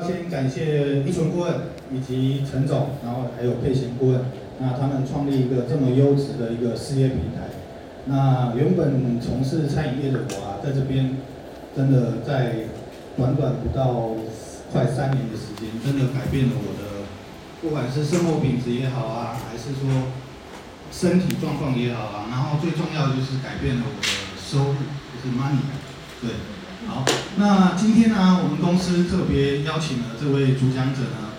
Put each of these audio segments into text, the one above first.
要先感谢一纯顾问以及陈总，然后还有佩贤顾问，那他们创立一个这么优质的一个事业平台。那原本从事餐饮业的我啊，在这边真的在短短不到快三年的时间，真的改变了我的，不管是生活品质也好啊，还是说身体状况也好啊，然后最重要的就是改变了我的收入，就是 money，对。好，那今天呢，我们公司特别邀请了这位主讲者呢，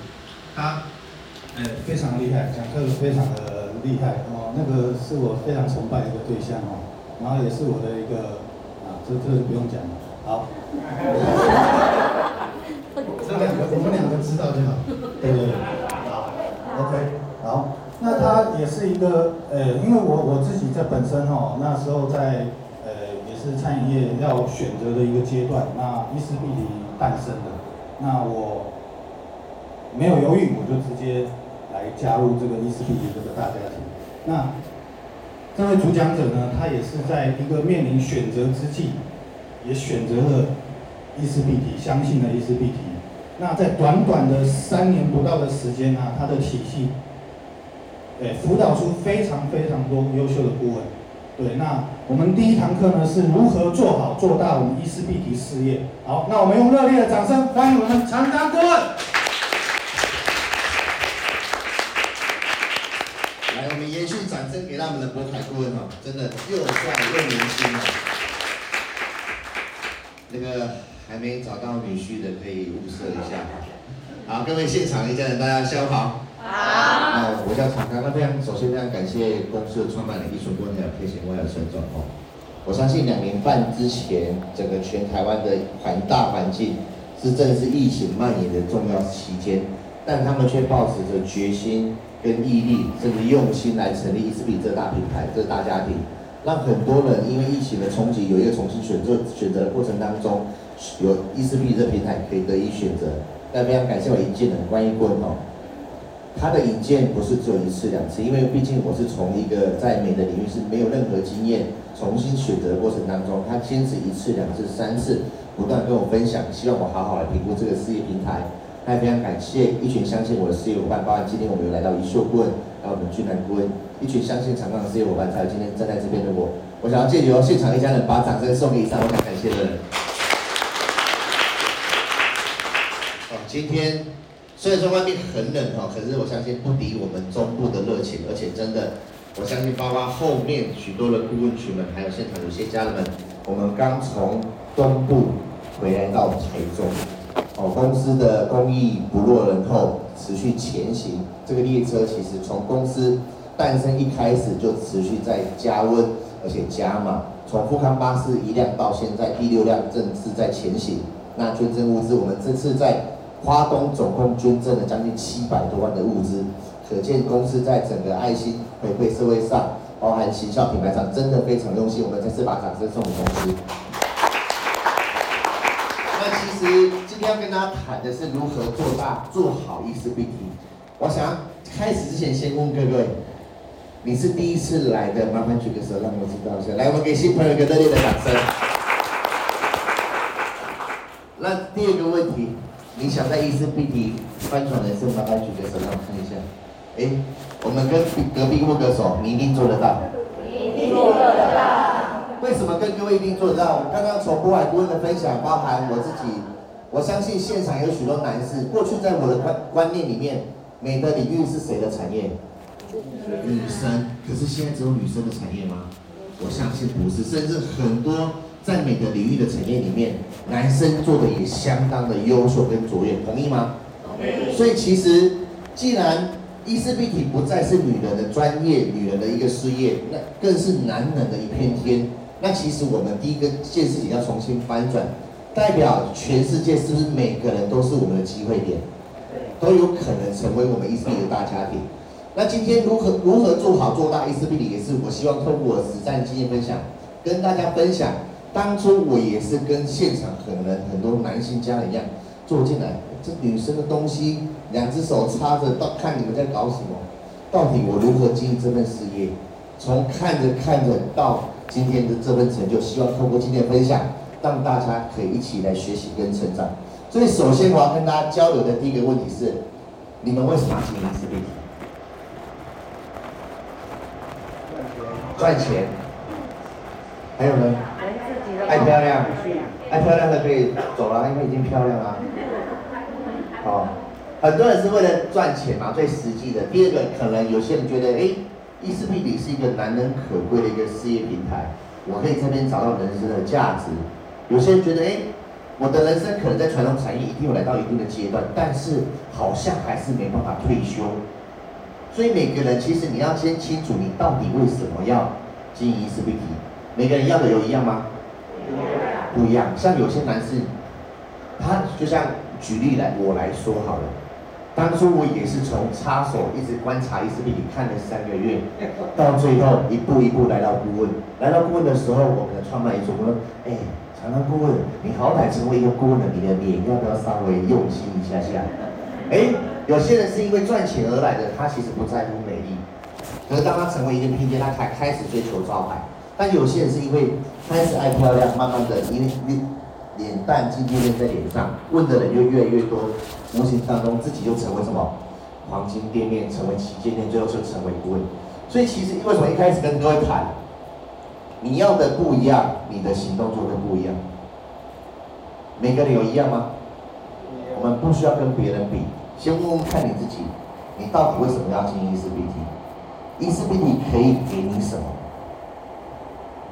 他，呃，非常厉害，讲课非常的厉害哦，那个是我非常崇拜的一个对象哦，然后也是我的一个，啊，这这就不用讲了，好，这两个我们两个知道就好，对对对，好，OK，好，那他也是一个，呃，因为我我自己在本身哦，那时候在。是餐饮业要选择的一个阶段，那伊丝碧媞诞生的，那我没有犹豫，我就直接来加入这个伊丝碧媞这个大家庭。那这位主讲者呢，他也是在一个面临选择之际，也选择了伊丝碧媞，相信了伊丝碧媞。那在短短的三年不到的时间啊，他的体系，对，辅导出非常非常多优秀的顾问。对，那我们第一堂课呢，是如何做好做大我们伊丝碧媞事业。好，那我们用热烈的掌声欢迎我们长刚顾问。来，我们延续掌声给到我们的博凯顾问哦，真的又帅又年轻。那个还没找到女婿的可以物色一下。好，各位现场一家人，大家下午好。好，那我叫长刚，那非常首先非常感谢公司的创办人一纯顾问还有佩贤还有陈总哦。我相信两年半之前，整个全台湾的环大环境是正是疫情蔓延的重要期间，但他们却抱持着决心跟毅力，甚至用心来成立伊丝碧媞这大品牌、这大家庭，让很多人因为疫情的冲击，有一个重新选择选择的过程当中，有伊丝碧媞这平台可以得以选择。但非常感谢我引荐的关一棍哦。他的引荐不是只有一次两次，因为毕竟我是从一个在美的领域是没有任何经验，重新选择的过程当中，他坚持一次、两次、三次，不断跟我分享，希望我好好来评估这个事业平台。那也非常感谢一群相信我的事业伙伴，包括今天我们有来到一秀顾问，还有我们俊南顾问，一群相信长刚的事业伙伴，才有今天站在这边的我。我想要借由现场一家人把掌声送给以上我想感谢的人。好，今天。虽然说外面很冷哈，可是我相信不敌我们中部的热情，而且真的，我相信包括后面许多的顾问群们，还有现场有些家人们，我们刚从东部回来到台中，哦，公司的公益不落人后，持续前行。这个列车其实从公司诞生一开始就持续在加温，而且加码，从富康巴士一辆到现在第六辆正式在前行。那捐赠物资，我们这次在。花东总共捐赠了将近七百多万的物资，可见公司在整个爱心回馈社会上，包含行销品牌上，真的非常用心。我们再次把掌声送给公司。那其实今天要跟大家谈的是如何做大、做好伊丝碧媞。我想开始之前，先问各位，你是第一次来的，麻烦举个手，让我知道一下。来，我们给新朋友一个热烈的掌声。那第二个问题。你想在伊丝碧媞翻转人生，麻烦举个手让我看一下。哎，我们跟隔壁握个手，你一定做得到。你一定做得到。为什么跟各位一定做得到？我刚刚从国外顾问的分享，包含我自己，我相信现场有许多男士，过去在我的观观念里面，美的领域是谁的产业？女生。可是现在只有女生的产业吗？我相信不是，甚至很多。在每个领域的产业里面，男生做的也相当的优秀跟卓越，同意吗？所以其实，既然伊丝碧媞不再是女人的专业，女人的一个事业，那更是男人的一片天。那其实我们第一个件事情要重新翻转，代表全世界是不是每个人都是我们的机会点，都有可能成为我们伊丝碧媞的大家庭。那今天如何如何做好做大伊丝碧媞，也是我希望透过我实战经验分享，跟大家分享。当初我也是跟现场可能很多男性家人一样坐进来，这女生的东西，两只手插着，到看你们在搞什么，到底我如何经营这份事业？从看着看着到今天的这份成就，希望透过今天分享，让大家可以一起来学习跟成长。所以首先我要跟大家交流的第一个问题是，你们为什么经营伊丝碧赚钱。还有呢？爱漂亮。爱漂亮的可以走了，因为已经漂亮了。好，很多人是为了赚钱嘛，最实际的。第二个，可能有些人觉得，哎，伊丝碧媞是一个难能可贵的一个事业平台，我可以这边找到人生的价值。有些人觉得，哎，我的人生可能在传统产业一定有来到一定的阶段，但是好像还是没办法退休。所以每个人其实你要先清楚，你到底为什么要经营伊丝碧媞？每个人要的有一样吗？不一样，像有些男士，他就像举例来我来说好了，当初我也是从插手一直观察伊丝碧媞看了三个月，到最后一步一步来到顾问。来到顾问的时候，我可能创办一组，我说，哎，常常顾问，你好歹成为一个顾问了，你的脸要不要稍微用心一下下？哎，有些人是因为赚钱而来的，他其实不在乎美丽，可是当他成为一个拼接，他才开始追求招牌。但有些人是因为开始爱漂亮，慢慢的因为脸脸蛋肌腱在脸上，问的人就越来越多，无形当中自己就成为什么黄金店面，成为旗舰店，最后就成为顾问。所以其实为什么一开始跟各位谈，你要的不一样，你的行动就会不一样。每个人有一样吗？我们不需要跟别人比，先问问看你自己，你到底为什么要经营伊丝碧媞？伊丝碧媞可以给你什么？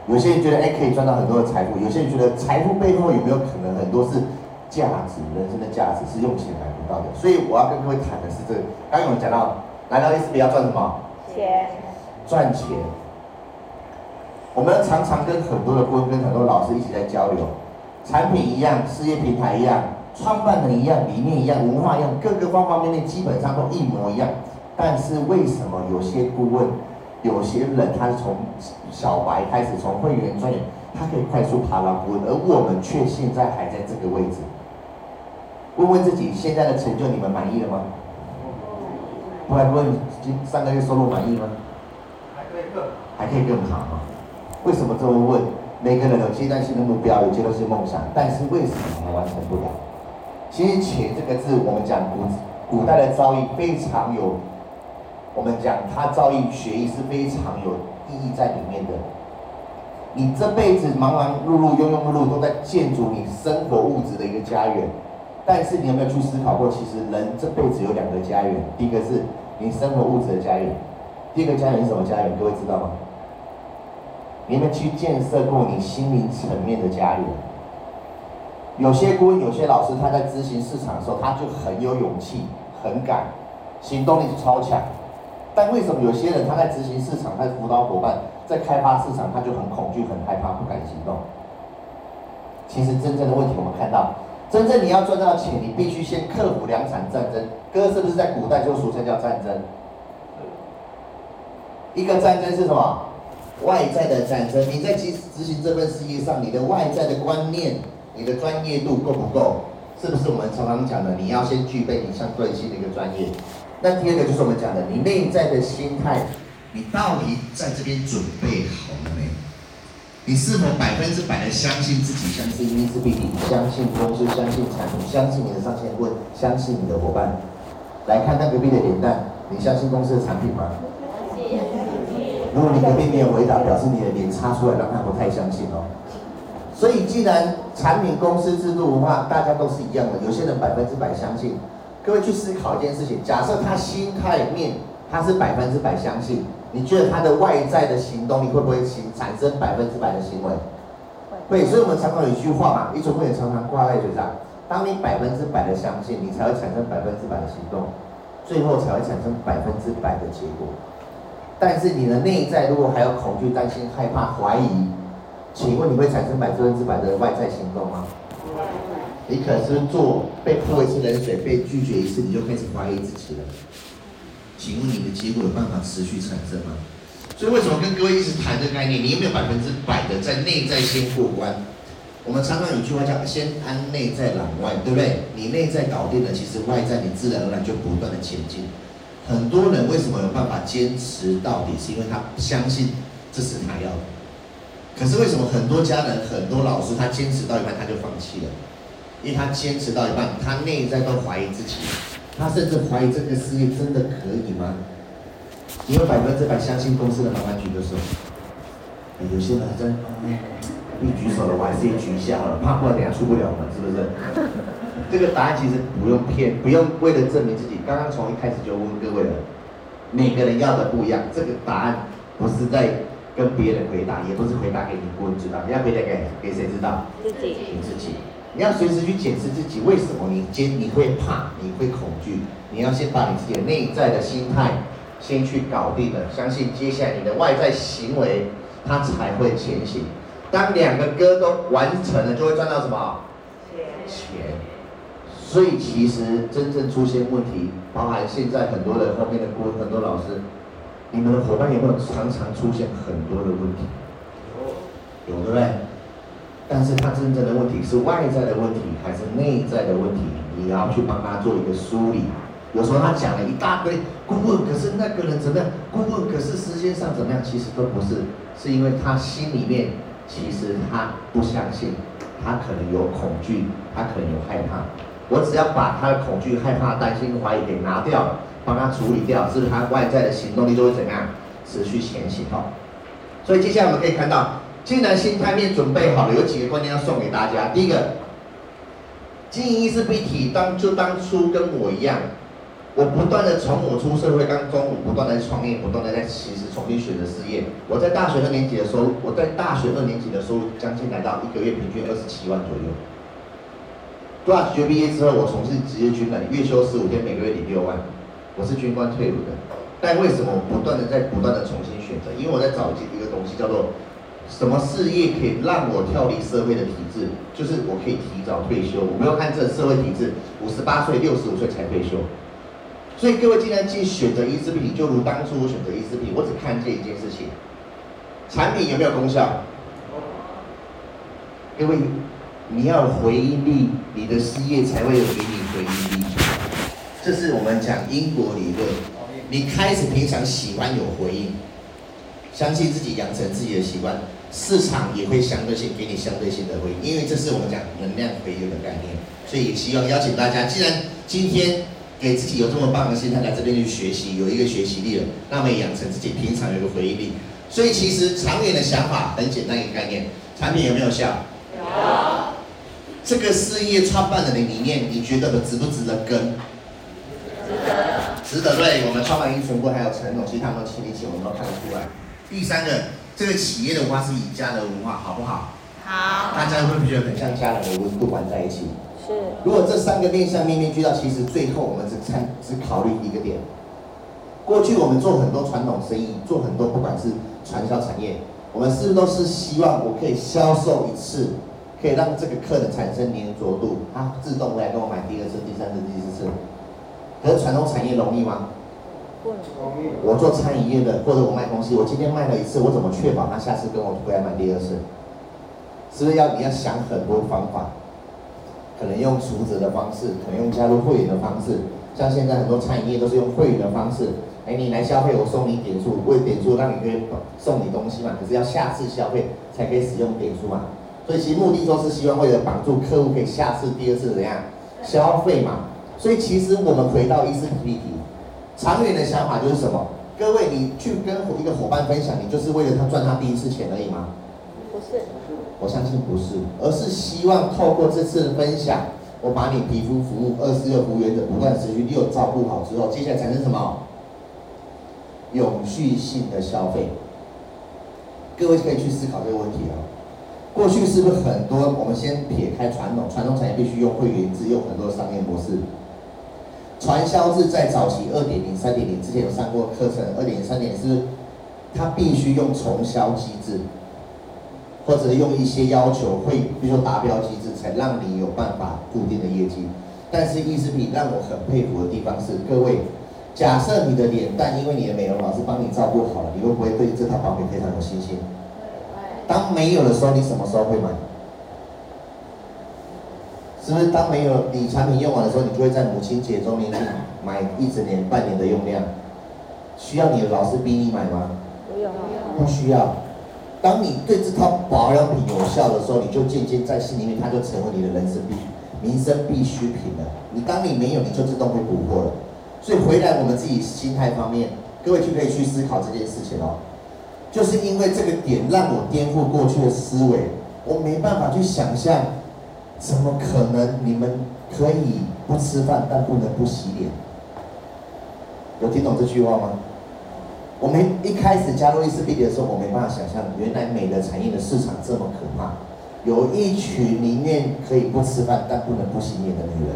有些人觉得哎，可以赚到很多的财富，有些人觉得财富背后有没有可能很多是价值，人生的价值是用钱买不到的。所以我要跟各位谈的是这个。刚刚我们讲到，来到伊丝碧媞要赚什么？钱。赚钱。我们常常跟很多的顾问、跟很多老师一起在交流，产品一样，事业平台一样，创办人一样，理念一样，文化一样，各个方方面面基本上都一模一样。但是为什么有些顾问？有些人他是从小白开始，从会员专业，他可以快速爬到顾问，而我们却现在还在这个位置。问问自己，现在的成就你们满意了吗？不然问，今上个月收入满意吗？还可以更，还可以更好吗？为什么这么问？每个人有阶段性的目标，有阶段性梦想，但是为什么还完成不了？其实“钱”这个字，我们讲古古代的造诣非常有。我们讲，他造诣学艺是非常有意义在里面的。你这辈子忙忙碌碌、庸庸碌碌，都在建筑你生活物质的一个家园。但是你有没有去思考过，其实人这辈子有两个家园，第一个是你生活物质的家园，第二个家园是什么家园？各位知道吗？你有没有去建设过你心灵层面的家园？有些顾问、有些老师，他在执行市场的时候，他就很有勇气、很敢，行动力是超强。但为什么有些人他在执行市场，他的辅导伙伴在开发市场，他就很恐惧、很害怕、不敢行动？其实真正的问题，我们看到，真正你要赚到钱，你必须先克服两场战争。哥是不是在古代就俗称叫战争？一个战争是什么？外在的战争。你在执执行这份事业上，你的外在的观念、你的专业度够不够？是不是我们常常讲的？你要先具备你相对性的一个专业。那第二个就是我们讲的，你内在的心态，你到底在这边准备好了没有？你是否百分之百的相信自己，相信伊丝碧媞，相信公司，相信产品，相信你的上线顾问，相信你的伙伴？来看看隔壁的脸蛋，你相信公司的产品吗？如果你隔壁没有回答，表示你的脸插出来，让他不太相信哦。所以既然产品、公司、制度、的话，大家都是一样的，有些人百分之百相信。各位去思考一件事情：假设他心态面他是百分之百相信，你觉得他的外在的行动力会不会行产生百分之百的行为？会。所以我们常常有一句话嘛，一种会常常挂在嘴上：当你百分之百的相信，你才会产生百分之百的行动，最后才会产生百分之百的结果。但是你的内在如果还有恐惧、担心、害怕、怀疑，请问你会产生百分之百的外在行动吗？你可能是做被泼一次冷水，被拒绝一次，你就开始怀疑自己了。请问你的结果有办法持续产生吗？所以为什么跟各位一直谈这个概念？你有没有百分之百的在内在先过关？我们常常有句话叫“先安内在攘外”，对不对？你内在搞定了，其实外在你自然而然就不断的前进。很多人为什么有办法坚持到底？是因为他相信这是他要的。可是为什么很多家人、很多老师他坚持到一半他就放弃了？因为他坚持到一半，他内在都怀疑自己，他甚至怀疑这个事业真的可以吗？你有百分之百相信公司的老板举的手？有些人还在，一举手了，我还是举一下好了，怕不然等下出不了门，是不是？这个答案其实不用骗，不用为了证明自己。刚刚从一开始就问各位了，每个人要的不一样，这个答案不是在跟别人回答，也不是回答给你顾问知道，你要回答给给谁知道？自己。你自己。你要随时去检视自己，为什么你今你会怕，你会恐惧？你要先把你自己的内在的心态先去搞定了，相信接下来你的外在行为它才会前行。当两个歌都完成了，就会赚到什么？钱。所以其实真正出现问题，包含现在很多的后面的顾问、很多老师，你们的伙伴有没有常常出现很多的问题？有，有对不对？但是他真正的问题是外在的问题还是内在的问题？你要去帮他做一个梳理。有时候他讲了一大堆，顾问可是那个人怎么样？顾问可是时间上怎么样？其实都不是，是因为他心里面其实他不相信，他可能有恐惧，他可能有害怕。我只要把他的恐惧、害怕、担心、怀疑给拿掉，帮他处理掉，是不是他外在的行动力就会怎样持续前行？哈。所以接下来我们可以看到。既然心态面准备好了，有几个观念要送给大家。第一个，经营意识必体，当就当初跟我一样，我不断的从我出社会刚中午不断的创业，不断的在其实重新选择事业。我在大学二年级的时候，我在大学二年级的时候，将近来到一个月平均二十七万左右。大学毕业之后，我从事职业军人，月休十五天，每个月领六万。我是军官退伍的，但为什么我不断的在不断的重新选择？因为我在找一个东西叫做。什么事业可以让我跳离社会的体制？就是我可以提早退休，我没有看这社会体制，五十八岁、六十五岁才退休。所以各位既然去选择意识品，就如当初我选择意识品，我只看这一件事情，产品有没有功效？各位，你要回应力，你的事业才会有给你回应力。这是我们讲因果理论，你开始平常喜欢有回应，相信自己，养成自己的习惯。市场也会相对性给你相对性的回应，因为这是我们讲能量回应的概念，所以也希望邀请大家，既然今天给自己有这么棒的心态来这边去学习，有一个学习力了，那么也养成自己平常有一个回应力。所以其实长远的想法很简单一个概念，产品有没有效？有。这个事业创办人的理念，你觉得值不值得跟？值得。值得对，我们创办人陈顾还有陈总，其实他们都亲力亲为，我们都看得出来。第三个。这个企业的文化是以家的文化，好不好？好。大家会不会觉得很像家人的温度玩在一起？是。如果这三个面向面面俱到，其实最后我们只参只考虑一个点。过去我们做很多传统生意，做很多不管是传销产业，我们是不是都是希望我可以销售一次，可以让这个客人产生粘着度，他自动来跟我买第二次、第三次、第四次。可是传统产业容易吗？我做餐饮业的，或者我卖东西，我今天卖了一次，我怎么确保他下次跟我回来买第二次？是不是要你要想很多方法？可能用储值的方式，可能用加入会员的方式。像现在很多餐饮业都是用会员的方式，哎，你来消费，我送你点数，为点数让你可以送你东西嘛。可是要下次消费才可以使用点数嘛。所以其实目的都是希望为了帮助客户可以下次、第二次怎样消费嘛。所以其实我们回到意识体体。长远的想法就是什么？各位，你去跟一个伙伴分享，你就是为了他赚他第一次钱而已吗？不是，我相信不是，而是希望透过这次的分享，我把你皮肤服务二四六服务原则不断持续，你有照顾好之后，接下来产生什么？永续性的消费。各位可以去思考这个问题啊。过去是不是很多？我们先撇开传统，传统产业必须用会员制，用很多的商业模式。传销是在早期二点零、三点零之前有上过课程，二点零、三点零是，它必须用重销机制，或者用一些要求会，比如说达标机制，才让你有办法固定的业绩。但是意识品让我很佩服的地方是，各位，假设你的脸蛋因为你的美容老师帮你照顾好了，你会不会对这套保品非常有信心？当没有的时候，你什么时候会买？是不是当没有你产品用完的时候，你就会在母亲节、周年庆买一整年、半年的用量？需要你的老师逼你买吗？不用，不需要。当你对这套保养品有效的时候，你就渐渐在心里面，它就成为你的人生必民生必需品了。你当你没有，你就自动会补货了。所以回来我们自己心态方面，各位就可以去思考这件事情哦。就是因为这个点让我颠覆过去的思维，我没办法去想象，怎么可能你们可以不吃饭，但不能不洗脸？有听懂这句话吗？我们一开始加入 E4BD 的时候，我没办法想象，原来美的产业的市场这么可怕，有一群宁愿可以不吃饭，但不能不洗脸的女人。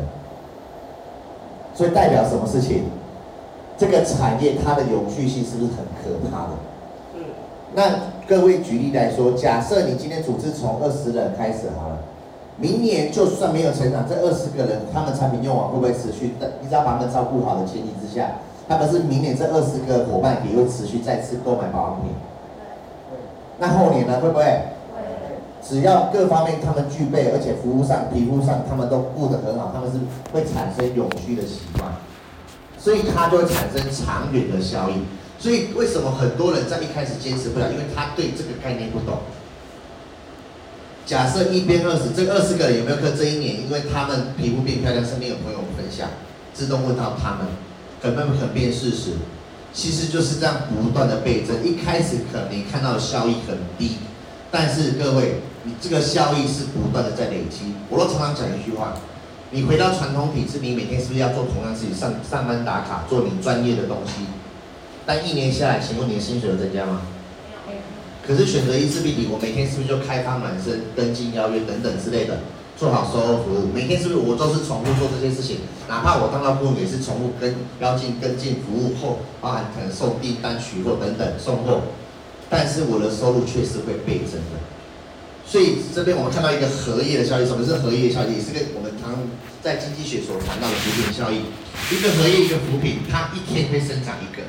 所以代表什么事情？这个产业它的永续性是不是很可怕的？那各位举例来说，假设你今天组织从二十人开始好了，明年就算没有成长，这二十个人他们产品用完会不会持续？你只要把他们照顾好的前提之下，他们是明年这二十个伙伴也会持续再次购买保养品。那后年呢？会不会？只要各方面他们具备，而且服务上、皮肤上他们都顾得很好，他们是会产生永续的习惯，所以它就会产生长远的效益。所以为什么很多人在一开始坚持不了？因为他对这个概念不懂。假设一边二十，这二十个人有没有可能这一年，因为他们皮肤变漂亮，身边有朋友分享，自动问到他们，可不可变事实？其实就是这样不断的倍增。一开始可能你看到的效益很低，但是各位，你这个效益是不断的在累积。我都常常讲一句话：你回到传统体制，你每天是不是要做同样事情，上上班打卡，做你专业的东西？但一年下来，请问你的薪水有增加吗？可是选择 E4BD，我每天是不是就开发满身、登记邀约等等之类的，做好售后服务？每天是不是我都是重复做这些事情？哪怕我当到顾问也是重复跟邀进跟进服务后，包含可能送订单、取货等等送货，但是我的收入却是会倍增的。所以这边我们看到一个荷叶的效应，什么是荷叶效应？也是个我们常在经济学所谈到的扶贫效应。一个荷叶一个扶贫，它一天会生长一个。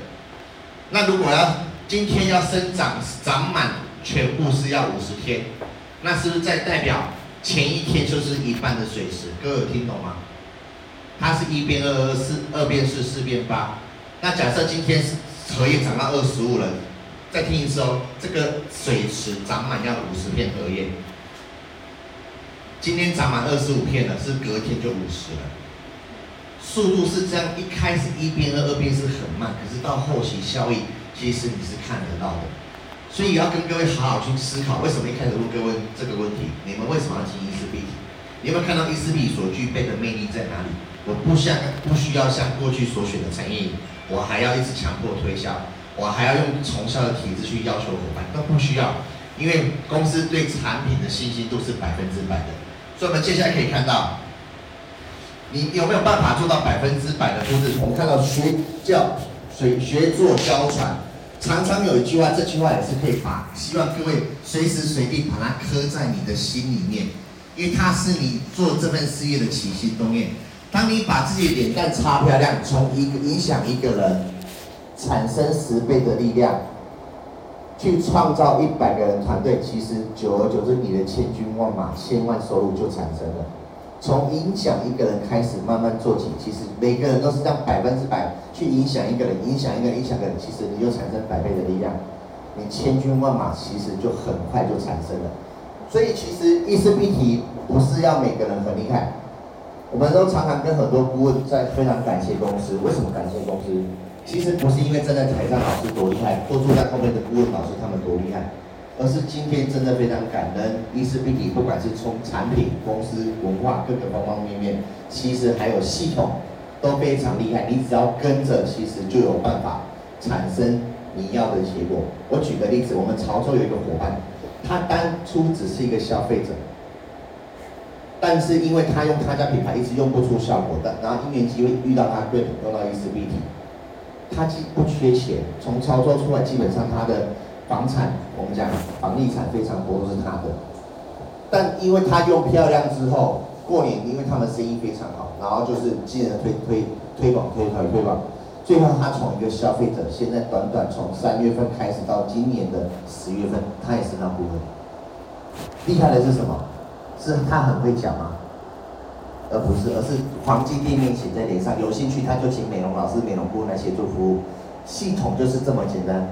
那如果要今天要生长长满全部是要五十天，那是不是在代表前一天就是一半的水池？各位有听懂吗？它是一变二，二四，二变四，四变八。那假设今天是荷叶长到二十五了，再听一次哦，这个水池长满要五十片荷叶。今天长满二十五片了，是隔天就五十了。速度是这样，一开始一变二，二变是很慢，可是到后期效益，其实你是看得到的。所以要跟各位好好去思考，为什么一开始问各位这个问题？你们为什么要进 E4BD？你有没有看到 E4BD 所具备的魅力在哪里？我不像不需要像过去所选的产业，我还要一直强迫推销，我还要用从小的体制去要求伙伴，都不需要，因为公司对产品的信心度是百分之百的。所以我们接下来可以看到。你有没有办法做到百分之百的复制？我们看到学教、学学做教传，常常有一句话，这句话也是可以把希望各位随时随地把它刻在你的心里面，因为它是你做这份事业的起心动念。当你把自己脸蛋擦漂亮，从一个影响一个人，产生十倍的力量，去创造一百个人团队，其实久而久之，你的千军万马、千万收入就产生了。从影响一个人开始，慢慢做起。其实每个人都是这样，百分之百去影响一个人，影响一个人，影响一个人。其实你就产生百倍的力量，你千军万马其实就很快就产生了。所以其实 E4BD 不是要每个人很厉害。我们都常常跟很多顾问在非常感谢公司。为什么感谢公司？其实不是因为站在台上老师多厉害，或坐在后面的顾问老师他们多厉害。而是今天真的非常感恩，E4BD 不管是从产品、公司文化各个方方面面，其实还有系统都非常厉害。你只要跟着，其实就有办法产生你要的结果。我举个例子，我们潮州有一个伙伴，他当初只是一个消费者，但是因为他用他家品牌一直用不出效果的，然后因缘机会遇到他，对，用到 E4BD，他既不缺钱，从潮州出来，基本上他的。房产，我们讲房地产非常多都是他的，但因为他又漂亮之后，过年因为他们生意非常好，然后就是进而推推推广推广推广，最后他从一个消费者，现在短短从三月份开始到今年的十月份，他也是那部分。厉害的是什么？是他很会讲吗？而不是，而是黄金店面写在脸上，有兴趣他就请美容老师、美容顾问来协助服务，系统就是这么简单。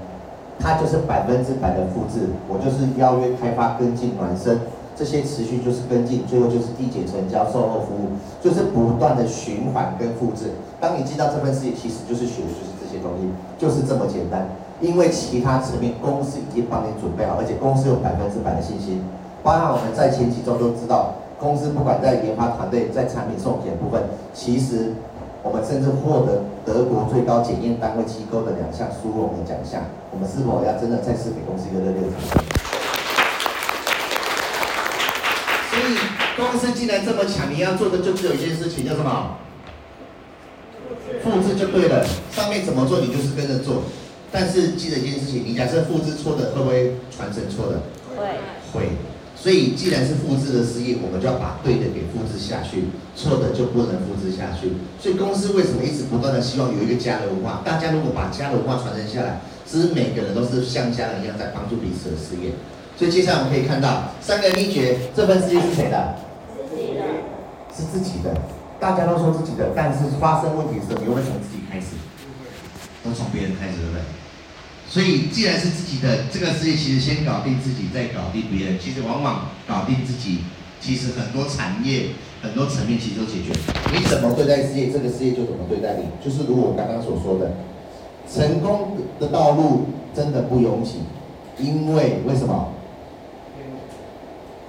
它就是百分之百的复制，我就是邀约开发跟进暖身，这些持续就是跟进，最后就是缔结成交、售后服务，就是不断的循环跟复制。当你进到这份事业，其实就是学就是这些东西，就是这么简单。因为其他层面公司已经帮你准备好，而且公司有百分之百的信心。包含我们在前几周都知道，公司不管在研发团队、在产品送检部分，其实我们甚至获得德国最高检验单位机构的两项殊荣的奖项。我们是否要真的再次给公司一个热烈的掌声？所以公司既然这么强，你要做的就只有一件事情，叫什么？复制就对了。上面怎么做，你就是跟着做。但是记得一件事情，你假设复制错的，会不会传承错的？会。会。所以既然是复制的事业，我们就要把对的给复制下去，错的就不能复制下去。所以公司为什么一直不断的希望有一个家的文化？大家如果把家的文化传承下来，其实每个人都是像家人一样在帮助彼此的事业。所以接下来我们可以看到三个秘诀，这份事业是谁的？自己的。是自己的。大家都说自己的，但是发生问题的时候，你会不会从自己开始？都从别人开始，对不对？所以，既然是自己的这个事业，其实先搞定自己，再搞定别人。其实往往搞定自己，其实很多产业、很多层面其实都解决。你怎么对待事业，这个事业就怎么对待你。就是如我刚刚所说的，成功的道路真的不拥挤，因为为什么？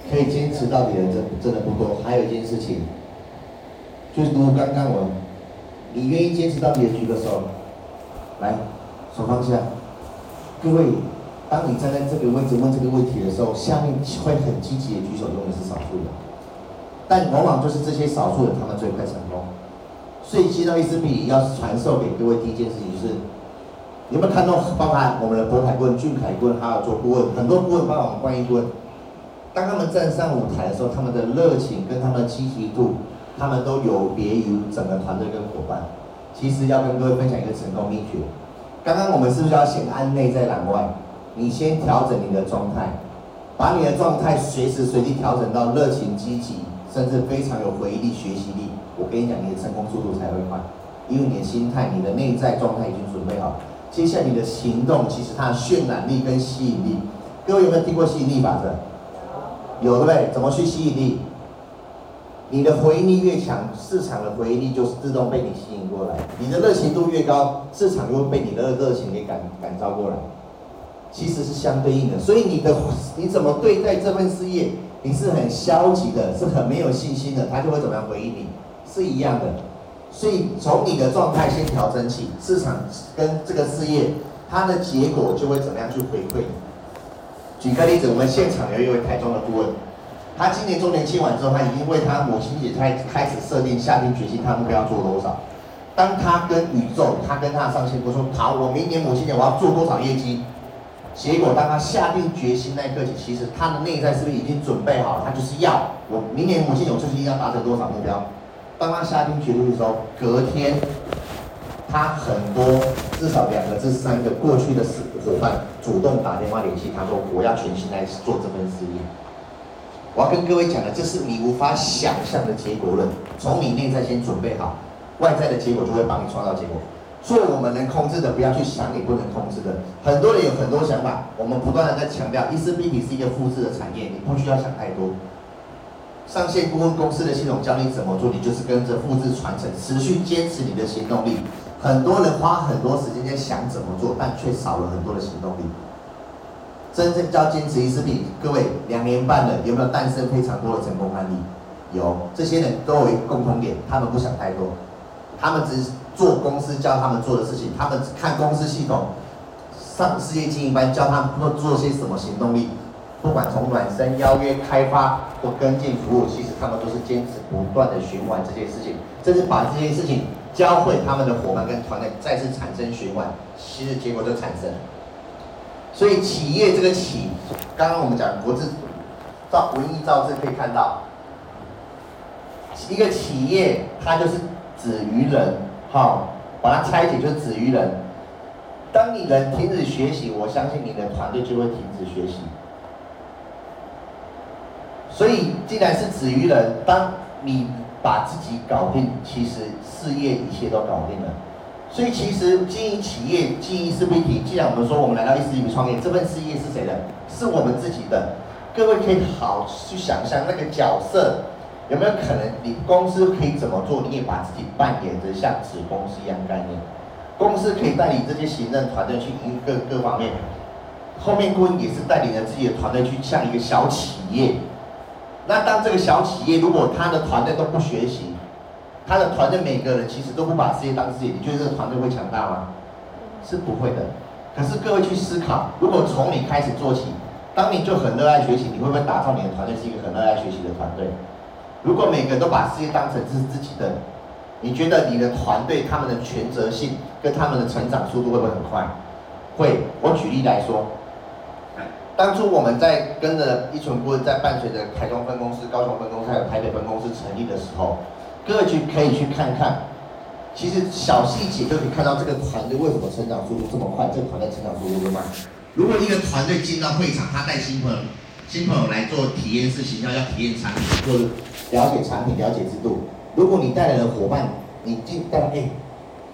可以坚持到底的真真的不多。还有一件事情，就是如刚刚我，你愿意坚持到底的举个手，来，手放下。各位，当你站在这个位置问这个问题的时候，下面会很积极的举手，用的是少数人，但往往就是这些少数人，他们最快成功。所以，接到 ESP 要传授给各位第一件事情就是，有没有看到包含我们的博凯顾问、俊凯顾问，还有做顾问，很多顾问包括我们关系顾问，当他们站上舞台的时候，他们的热情跟他们的积极度，他们都有别于整个团队跟伙伴。其实要跟各位分享一个成功秘诀。刚刚我们是不是要先安内再攘外？你先调整你的状态，把你的状态随时随地调整到热情、积极，甚至非常有回忆力、学习力。我跟你讲，你的成功速度才会快，因为你的心态、你的内在状态已经准备好。接下来你的行动，其实它的渲染力跟吸引力，各位有没有听过吸引力法则？有，对不对？怎么去吸引力？你的回应力越强，市场的回应力就是自动被你吸引过来。你的热情度越高，市场就会被你的热情给感感召过来。其实是相对应的，所以你的你怎么对待这份事业，你是很消极的，是很没有信心的，他就会怎么样回应你，是一样的。所以从你的状态先调整起，市场跟这个事业，它的结果就会怎么样去回馈你。举个例子，我们现场有一位台中的顾问。他今年周年庆完之后，他已经为他母亲节开开始设定下定决心，他目标要做多少？当他跟宇宙，他跟他的上线说：“好，我明年母亲节我要做多少业绩？”结果当他下定决心那一刻起，其实他的内在是不是已经准备好了？他就是要我明年母亲节我就是一定要达成多少目标？当他下定决心的时候，隔天他很多至少两个至三个过去的伙伴主动打电话联系他说：“我要全心来做这份事业。”我要跟各位讲的，这是你无法想象的结果论。从你内在先准备好，外在的结果就会帮你创造结果。所以我们能控制的，不要去想你不能控制的。很多人有很多想法，我们不断的在强调，ECBT 是一个复制的产业，你不需要想太多。上线顾问公司的系统教你怎么做，你就是跟着复制传承，持续坚持你的行动力。很多人花很多时间在想怎么做，但却少了很多的行动力。真正叫坚持 ECP，各位两年半了，有没有诞生非常多的成功案例？有，这些人都有一个共同点，他们不想太多，他们只是做公司教他们做的事情，他们只看公司系统上事业经营班教他们做些什么行动力，不管从暖身、邀约、开发或跟进服务，其实他们都是坚持不断的循环这些事情，甚至把这些事情教会他们的伙伴跟团队，再次产生循环，其实结果就产生。所以企业这个企，刚刚我们讲国字造文艺造字可以看到，一个企业它就是止于人，好，把它拆解就止于人。当你人停止学习，我相信你的团队就会停止学习。所以既然是止于人，当你把自己搞定，其实事业一切都搞定了。所以其实经营企业、经营 ECBT，既然我们说我们来到 ECBT 创业，这份事业是谁的？是我们自己的。各位可以好去想象那个角色有没有可能，你公司可以怎么做，你也把自己扮演着像子公司一样概念。公司可以带领这些行政团队去营各各方面，后面顾问也是带领着自己的团队去像一个小企业。那当这个小企业如果他的团队都不学习，他的团队每个人其实都不把事业当事业，你觉得这个团队会强大吗？是不会的。可是各位去思考，如果从你开始做起，当你就很热爱学习，你会不会打造你的团队是一个很热爱学习的团队？如果每个人都把事业当成是自己的，你觉得你的团队他们的权责性跟他们的成长速度会不会很快？会。我举例来说，当初我们在跟着一群顾问，在伴随着台中分公司、高雄分公司还有台北分公司成立的时候，各位去可以去看看，其实小细节就可以看到这个团队为什么成长速度这么快，这个团队成长速度这么慢。如果一个团队进到会场，他带新朋友，新朋友来做体验式行销，要体验产品，或者了解产品、了解制度。如果你带来的伙伴，你进带哎，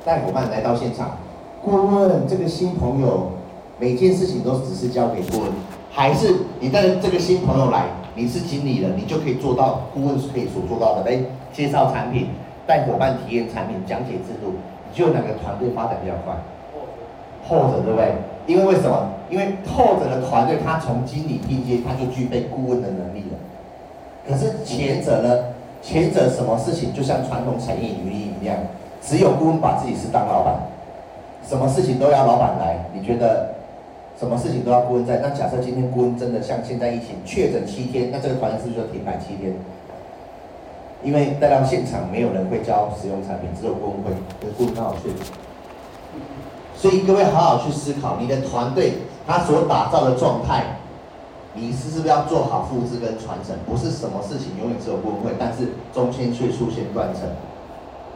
带伙伴来到现场，顾问这个新朋友，每件事情都只是交给顾问，还是你带着这个新朋友来，你是经理了，你就可以做到顾问是可以所做到的，哎，介绍产品，带伙伴体验产品，讲解制度，你就哪个团队发展比较快？后者对不对？因为为什么？因为后者的团队他从经理进阶，他就具备顾问的能力了，可是前者呢？前者什么事情就像传统产业领域一样，只有顾问把自己是当老板，什么事情都要老板来。你觉得什么事情都要顾问在？那假设今天顾问真的像现在疫情确诊七天，那这个团队是不是就停摆七天？因为带到现场没有人会教使用产品，只有顾问会，跟顾问刚好去。所以各位好好去思考，你的团队他所打造的状态。你是不是要做好复制跟传承？不是什么事情永远只有顾问会，但是中间却出现断层。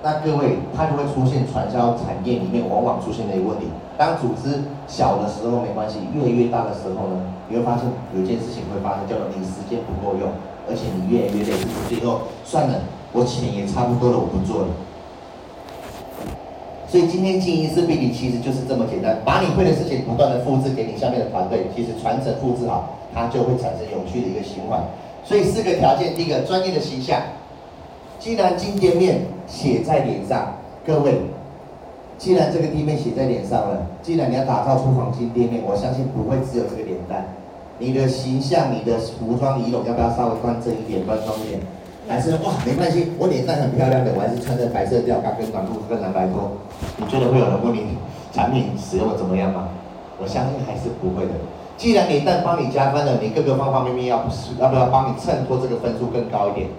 那各位，它就会出现传销产业里面往往出现的一个问题。当组织小的时候没关系，越来越大的时候呢，你会发现有一件事情会发生，叫做你时间不够用，而且你越来越累，最后算了，我钱也差不多了，我不做了。所以今天经营是必理，其实就是这么简单，把你会的事情不断的复制给你下面的团队，其实传承复制好。它就会产生有趣的一个循环，所以四个条件，第一个专业的形象，既然进店面写在脸上，各位，既然这个店面写在脸上了，既然你要打造出黄金店面，我相信不会只有这个脸蛋，你的形象、你的服装仪容要不要稍微端正一点、端庄一点？还是哇，没关系，我脸蛋很漂亮的，我还是穿着白色吊嘎跟短裤跟蓝白拖，你觉得会有人问你产品使用的怎么样吗？我相信还是不会的。既然脸蛋帮你加分了，你各个方方面面要不是要不要帮你衬托这个分数更高一点？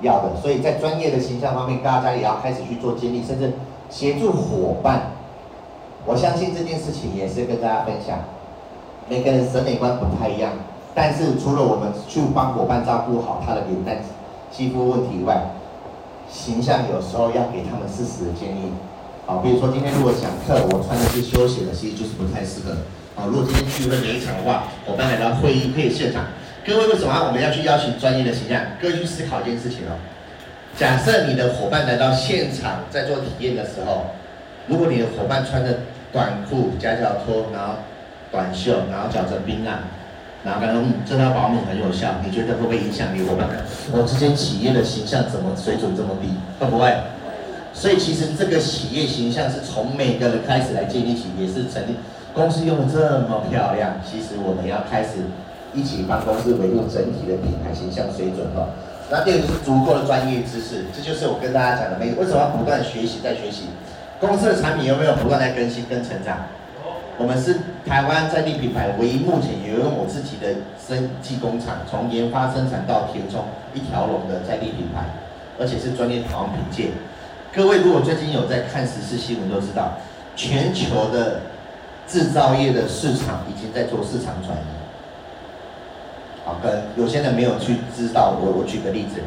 要的。所以在专业的形象方面，大家也要开始去做建立，甚至协助伙伴。我相信这件事情也是跟大家分享。每个人审美观不太一样，但是除了我们去帮伙伴照顾好他的脸蛋、肌肤问题以外，形象有时候要给他们适时的建议。好，比如说今天如果讲课，我穿的是休闲的，其实就是不太适合。好，如果今天聚会每一场的话，伙伴来到会议可以现场。各位为什么我们要去邀请专业的形象？各位去思考一件事情哦。假设你的伙伴来到现场在做体验的时候，如果你的伙伴穿着短裤、夹脚拖，然后短袖，然后脚着冰啊，然后可能这套保暖很有效，你觉得会不会影响你伙伴？我之间企业的形象怎么水准这么低？会不会？所以其实这个企业形象是从每个人开始来建立起，也是成立。公司用的这么漂亮，其实我们要开始一起帮公司维护整体的品牌形象水准哈。那第二个是足够的专业知识，这就是我跟大家讲的，没为什么要不断学习再学习？公司的产品有没有不断在更新跟成长？我们是台湾在地品牌唯一目前拥有我自己的生技工厂，从研发生产到填充一条龙的在地品牌，而且是专业台湾品鉴。各位如果最近有在看时事新闻，都知道全球的。制造业的市场已经在做市场转移，好，跟有些人没有去知道，我我举个例子，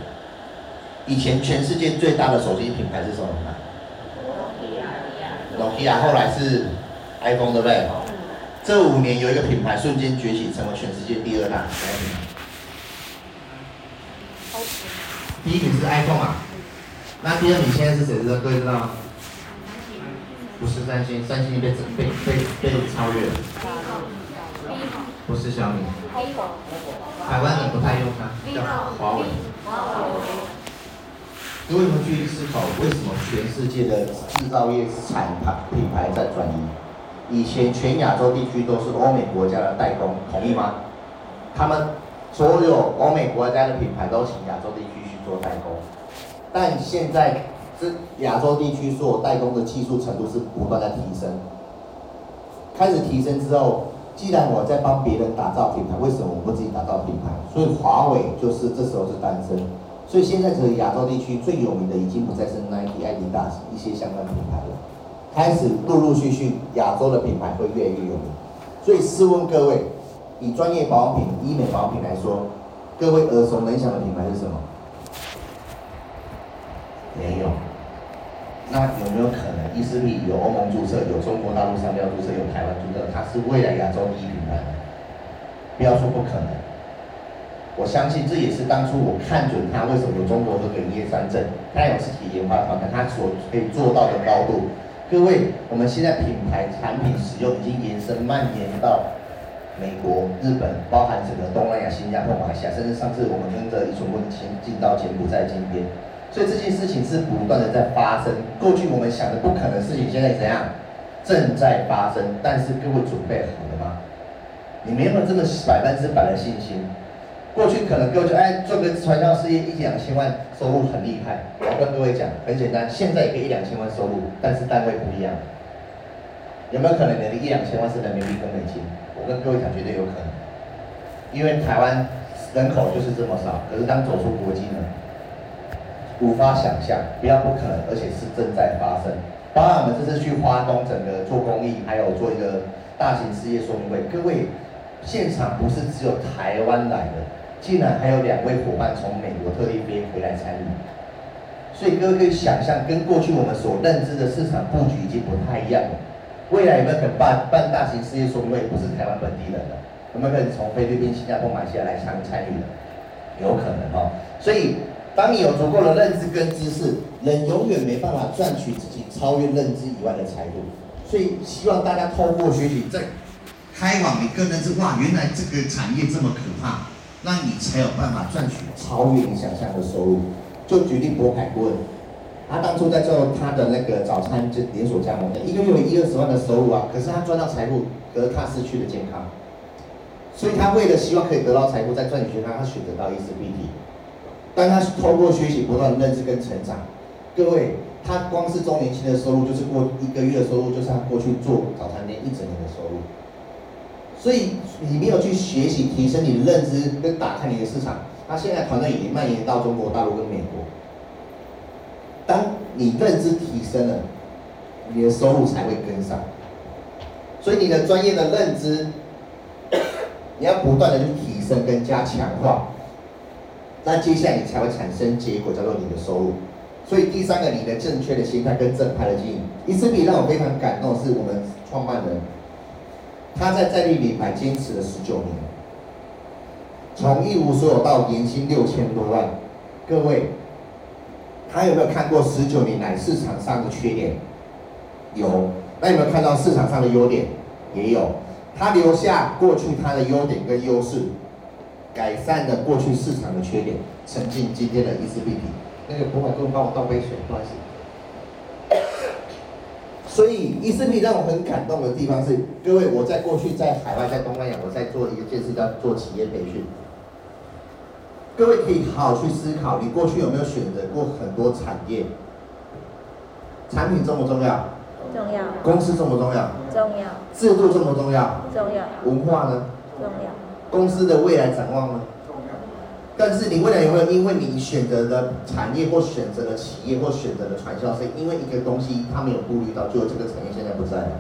以前全世界最大的手机品牌是什么品牌？Nokia，Nokia 后来是 iPhone 对不对？这五年有一个品牌瞬间崛起，成为全世界第二大品牌。第一名是 iPhone 啊，那第二名现在是谁知道？各位知道吗？不是三星，三星被被被被超越了。不不是小米，台湾人不太用它，叫华为。为什么去思考，为什么全世界的制造业产牌品牌在转移？以前全亚洲地区都是欧美国家的代工，同意吗？他们所有欧美国家的品牌都请亚洲地区去做代工，但现在这亚洲地区所有代工的技术程度是不断的提升。开始提升之后，既然我在帮别人打造品牌，为什么我不自己打造品牌？所以华为就是这时候是单身。所以现在这个亚洲地区最有名的已经不再是 Nike、Adidas 一些相关品牌了，开始陆陆续续亚洲的品牌会越来越有名。所以试问各位，以专业保养品、医美保养品来说，各位耳熟能详的品牌是什么？没有。那有没有可能，伊丝碧有欧盟注册，有中国大陆商标注册，有台湾注册，它是未来亚洲第一品牌？不要说不可能，我相信这也是当初我看准它为什么有中国这个营业三证，它有自己研发团队，它所可以做到的高度。各位，我们现在品牌产品使用已经延伸蔓延到美国、日本，包含整个东南亚、新加坡、马来西亚，甚至上次我们跟着一群问前进到柬埔寨金边。所以这件事情是不断的在发生，过去我们想的不可能事情，现在怎样正在发生？但是各位准备好了吗？你没有这么百分之百的信心。过去可能各位就哎做个传销事业一两千万收入很厉害，跟各位讲很简单，现在也可以一两千万收入，但是单位不一样。有没有可能你的一两千万是人民币跟美金？我跟各位讲绝对有可能，因为台湾人口就是这么少，可是当走出国际呢？无法想象，不要不可能，而且是正在发生。包括我们这次去花东，整个做公益，还有做一个大型事业说明会。各位，现场不是只有台湾来的，竟然还有两位伙伴从美国特地飞回来参与。所以各位可以想象，跟过去我们所认知的市场布局已经不太一样了。未来有没有可能办办大型事业说明会，不是台湾本地人的，有没有可能从菲律宾、新加坡、马来西亚来参参与的？有可能哦。所以。当你有足够的认知跟知识，人永远没办法赚取自己超越认知以外的财富。所以希望大家透过学习，在开网，你个人认知，哇，原来这个产业这么可怕，那你才有办法赚取超越你想象的收入。就举例渤海顾问，他当初在做他的那个早餐就连锁加盟的，一个月有一二十万的收入啊，可是他赚到财富，可是他失去了健康。所以他为了希望可以得到财富，在赚取健康，他选择到伊丝碧媞。当他透过学习不断认知跟成长，各位，他光是周年庆的收入就是过一个月的收入，就是他过去做早餐店一整年的收入。所以你没有去学习提升你的认知跟打开你的市场，他现在团队已经蔓延到中国大陆跟美国。当你认知提升了，你的收入才会跟上。所以你的专业的认知，你要不断的去提升跟加强化。那接下来你才会产生结果，叫做你的收入。所以第三个，你的正确的心态跟正派的经营。伊丝碧让我非常感动，是我们创办人，他在在地品牌坚持了十九年，从一无所有到年薪六千多万。各位，他有没有看过十九年来市场上的缺点？有。那有没有看到市场上的优点？也有。他留下过去他的优点跟优势。改善了过去市场的缺点，成就今天的伊丝碧媞。那个博海哥帮我倒杯水，不好意思。所以伊丝碧媞让我很感动的地方是，各位，我在过去在海外，在东南亚，我在做一件事叫做企业培训。各位可以好好去思考，你过去有没有选择过很多产业？产品重不重要？重要。公司重不重要？重要。制度重不重要？重要。文化呢？重要。公司的未来展望呢？重要但是你未来有没有因为你选择的产业或选择的企业或选择的传销，是因为一个东西他没有顾虑到，就这个产业现在不在了，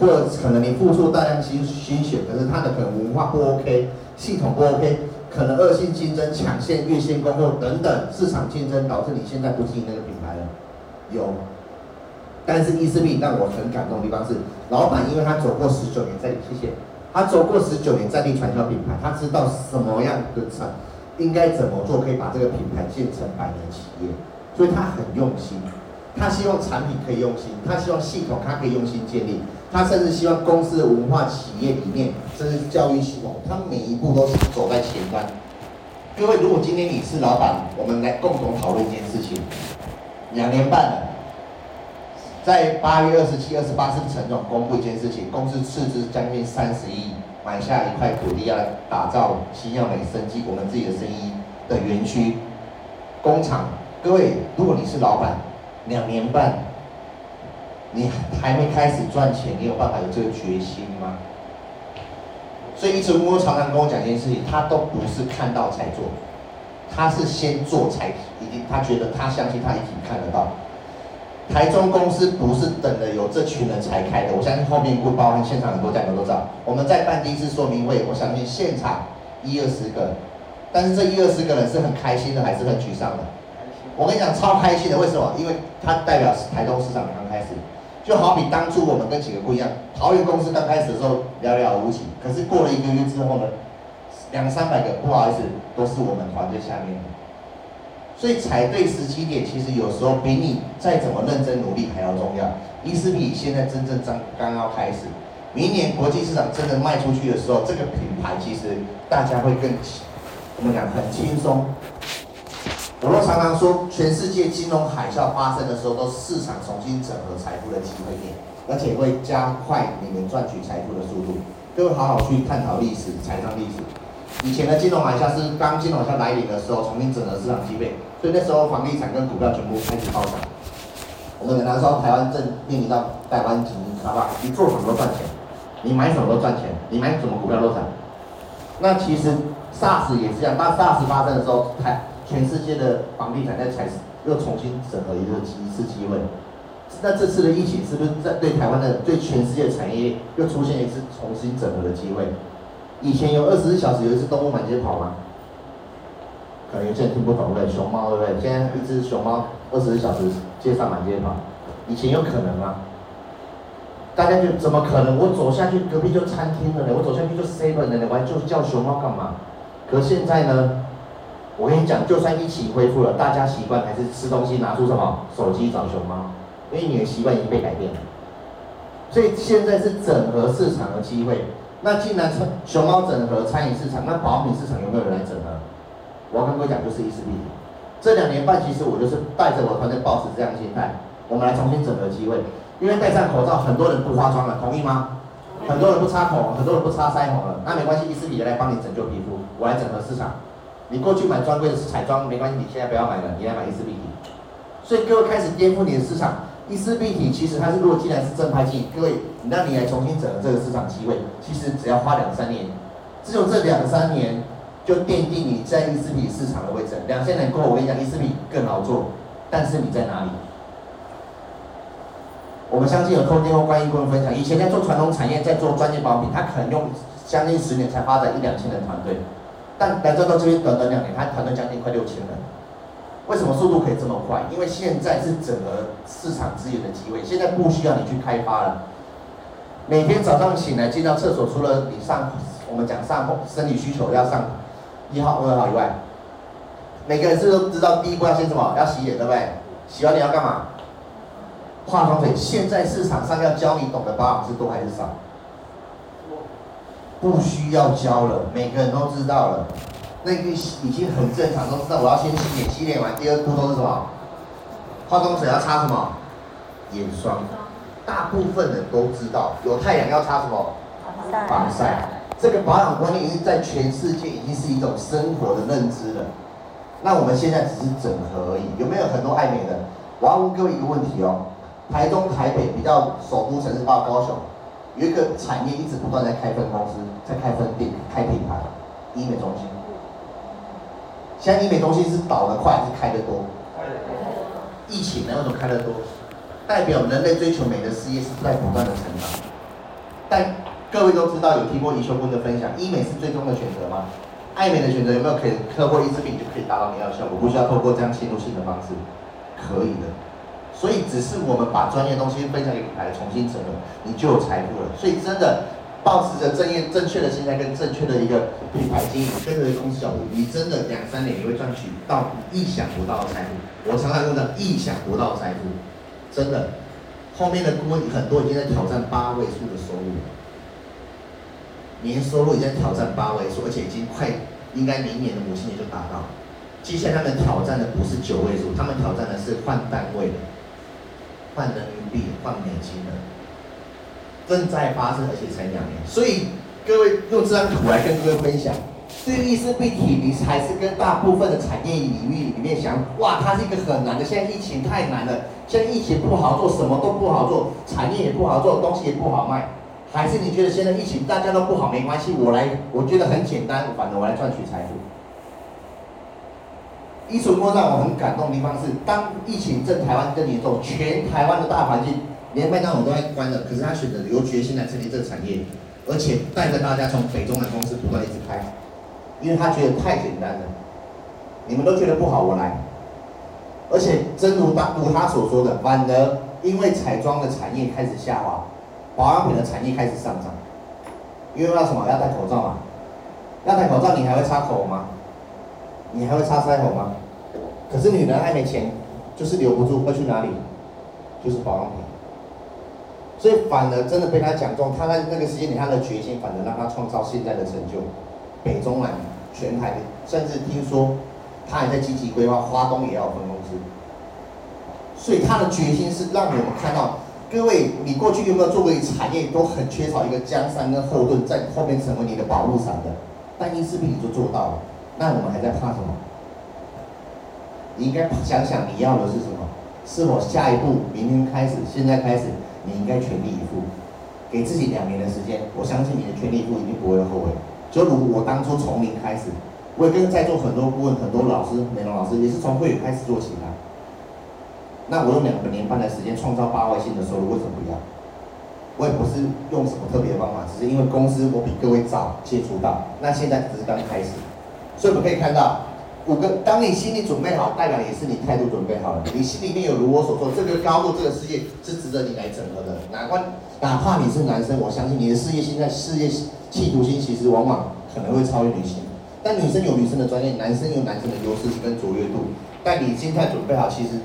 或者可能你付出大量心心血，可是他的可能文化不 OK，系统不 OK，可能恶性竞争、抢线、越线供货等等市场竞争导致你现在不经营那个品牌了，有。但是伊丝碧让我很感动的地方是，老板因为他走过十九年，在谢谢。他走过十九年在地传销品牌，他知道什么样的产应该怎么做，可以把这个品牌建成百年企业，所以他很用心。他希望产品可以用心，他希望系统他可以用心建立，他甚至希望公司的文化、企业理念，这是教育系统，他每一步都是走在前端。各位，如果今天你是老板，我们来共同讨论一件事情。两年半了，在八月二十七、二十八，是陈总公布一件事情，公司斥资将近三十亿，买下一块土地，要打造新药美生机，我们自己的生意的园区工厂。各位，如果你是老板，两年半，你还没开始赚钱，你有办法有这个决心吗？所以一直我常常跟我讲一件事情，他都不是看到才做，他是先做才已经，他觉得他相信他已经看得到。台中公司不是等了有这群人才开的，我相信后面不包含现场很多价格都知道。我们在办第一次说明会，我相信现场一二十个，但是这一二十个人是很开心的还是很沮丧的？我跟你讲超开心的，为什么？因为他代表台中市场刚开始。就好比当初我们跟几个不一样，桃园公司刚开始的时候寥寥无几，可是过了一个月之后呢，两三百个，不好意思，都是我们团队下面的。所以踩对时机点，其实有时候比你再怎么认真努力还要重要。伊丝碧现在真正刚刚要开始，明年国际市场真的卖出去的时候，这个品牌其实大家会更，怎么讲，很轻松。我们常常说，全世界金融海啸发生的时候，都是市场重新整合财富的机会点，而且会加快你们赚取财富的速度。各位好好去探讨历史、财商历史。以前的金融海啸是刚金融海啸来临的时候，重新整合市场机会，所以那时候房地产跟股票全部开始暴涨。我们那时候台湾正面临到台湾经济好不好？你做什么都赚钱，你买什么都赚钱，你买什么股票都涨。那其实 SARS 也是这样，当 SARS 发生的时候，台全世界的房地产在才又重新整合一个一次机会，那这次的疫情是不是在对台湾的对全世界产业又出现一次重新整合的机会？以前有二十四小时有一只动物满街跑吗？可能有些人听不懂对，熊猫对不对？现在一只熊猫二十四小时街上满街跑，以前有可能吗？大家就怎么可能？我走下去隔壁就餐厅了呢，我走下去就 seven 了呢，我还就叫熊猫干嘛？可现在呢？我跟你讲，就算疫情恢复了，大家习惯还是吃东西拿出什么手机找熊猫，因为你的习惯已经被改变了。所以现在是整合市场的机会。那既然熊猫整合餐饮市场，那保养品市场有没有人来整合？我要跟各位讲，就是伊丝碧。这两年半，其实我就是带着我团队抱持这样的心态，我们来重新整合机会。因为戴上口罩，很多人不化妆了，同意吗？很多人不擦口红，很多人不擦腮红了，那没关系，伊丝碧来帮你拯救皮肤，我来整合市场。你过去买专柜的是彩妆，没关系，你现在不要买了，你来买伊丝碧体。所以各位开始颠覆你的市场，伊丝碧体其实它是如果既然是正拍剂，各位，那你来重新整合这个市场机会，其实只要花两三年，只有这两三年就奠定你在伊丝碧市场的位置。两千年过后，我跟你讲，伊丝碧更好做，但是你在哪里？我们相信有空间或关于跟我们分享，以前在做传统产业，在做专业保养品，他可能用将近十年才发展一两千人团队。但来到到这边短短两年，他团队将近快六千人。为什么速度可以这么快？因为现在是整合市场资源的机会，现在不需要你去开发了。每天早上醒来进到厕所，除了你上我们讲上生理需求要上一号、二号以外，每个人是都知道第一步要先什么？要洗脸，对不对？洗完脸要干嘛？化妆水。现在市场上要教你懂的保养是多还是少？不需要教了，每个人都知道了，那个已经很正常，都知道我要先洗脸，洗脸完第二步都是什么？化妆水要擦什么？眼霜。大部分人都知道，有太阳要擦什么？防晒。这个保养观念已经在全世界已经是一种生活的认知了。那我们现在只是整合而已，有没有很多爱美的？我要问各位一个问题哦，台中、台北比较首都城市，包括高雄。有一个产业一直不断在开分公司，在开分店、开品牌，医美中心。现在医美中心是倒得快还是开得多？疫情呢，为什么开得多？代表人类追求美的事业是在不断的成长。但各位都知道，有听过宜修君的分享，医美是最终的选择吗？爱美的选择有没有可以透过一次病就可以达到你要的效果？不需要透过这样侵入性的方式，可以的。所以只是我们把专业东西分享给品牌，重新整合，你就有财富了。所以真的，保持着正业正确的心态跟正确的一个品牌经营，跟着公司脚步，你真的两三年你会赚取到意想不到的财富。我常常用的意想不到的财富，真的，后面的顾问很多已经在挑战八位数的收入了，年收入已经在挑战八位数，而且已经快应该明年的母亲节就达到。接下来他们挑战的不是九位数，他们挑战的是换单位的，换人民币、换美金的，正在发生，而且才两年。所以各位用这张图来跟各位分享。对于意思必体，你还是跟大部分的产业领域里面想，哇，它是一个很难的。现在疫情太难了，现在疫情不好做，什么都不好做，产业也不好做，东西也不好卖。还是你觉得现在疫情大家都不好，没关系，我来，我觉得很简单，反正我来赚取财富。一手摸让我很感动的地方是，当疫情正台湾更严重，全台湾的大环境连麦当劳都在关了，可是他选择有决心来成立这个产业，而且带着大家从北中南公司不断一直开。因为他觉得太简单了，你们都觉得不好，我来。而且真如当如他所说的，反而因为彩妆的产业开始下滑，保养品的产业开始上涨。因为要什么？要戴口罩嘛。要戴口罩，你还会擦口红吗？你还会擦腮红吗？可是女人还没钱，就是留不住，会去哪里？就是保养品。所以反而真的被他讲中，他在那个时间点他的决心，反而让他创造现在的成就。北中南全台，甚至听说他还在积极规划，花东也要分公司。所以他的决心是让我们看到，各位，你过去有没有做过产业都很缺少一个江山跟后盾，在后面成为你的保护伞的？但伊丝碧你就做到了，那我们还在怕什么？你应该想想你要的是什么？是否下一步，明天开始，现在开始，你应该全力以赴，给自己两年的时间，我相信你的全力以赴一定不会后悔。就如我当初从零开始，我也跟在座很多顾问、很多老师、美容老师，也是从会员开始做起来。那我用两个年半的时间创造八位数的收入，为什么不要？我也不是用什么特别的方法，只是因为公司我比各位早接触到。那现在只是刚开始，所以我们可以看到五个。当你心里准备好，代表也是你态度准备好了。你心里面有如我所说，这个高度、这个世界是值得你来整合的。哪怕哪怕你是男生，我相信你的事业心在事业。企图心其实往往可能会超越女性，但女生有女生的专业，男生有男生的优势跟卓越度。但你心态准备好，其实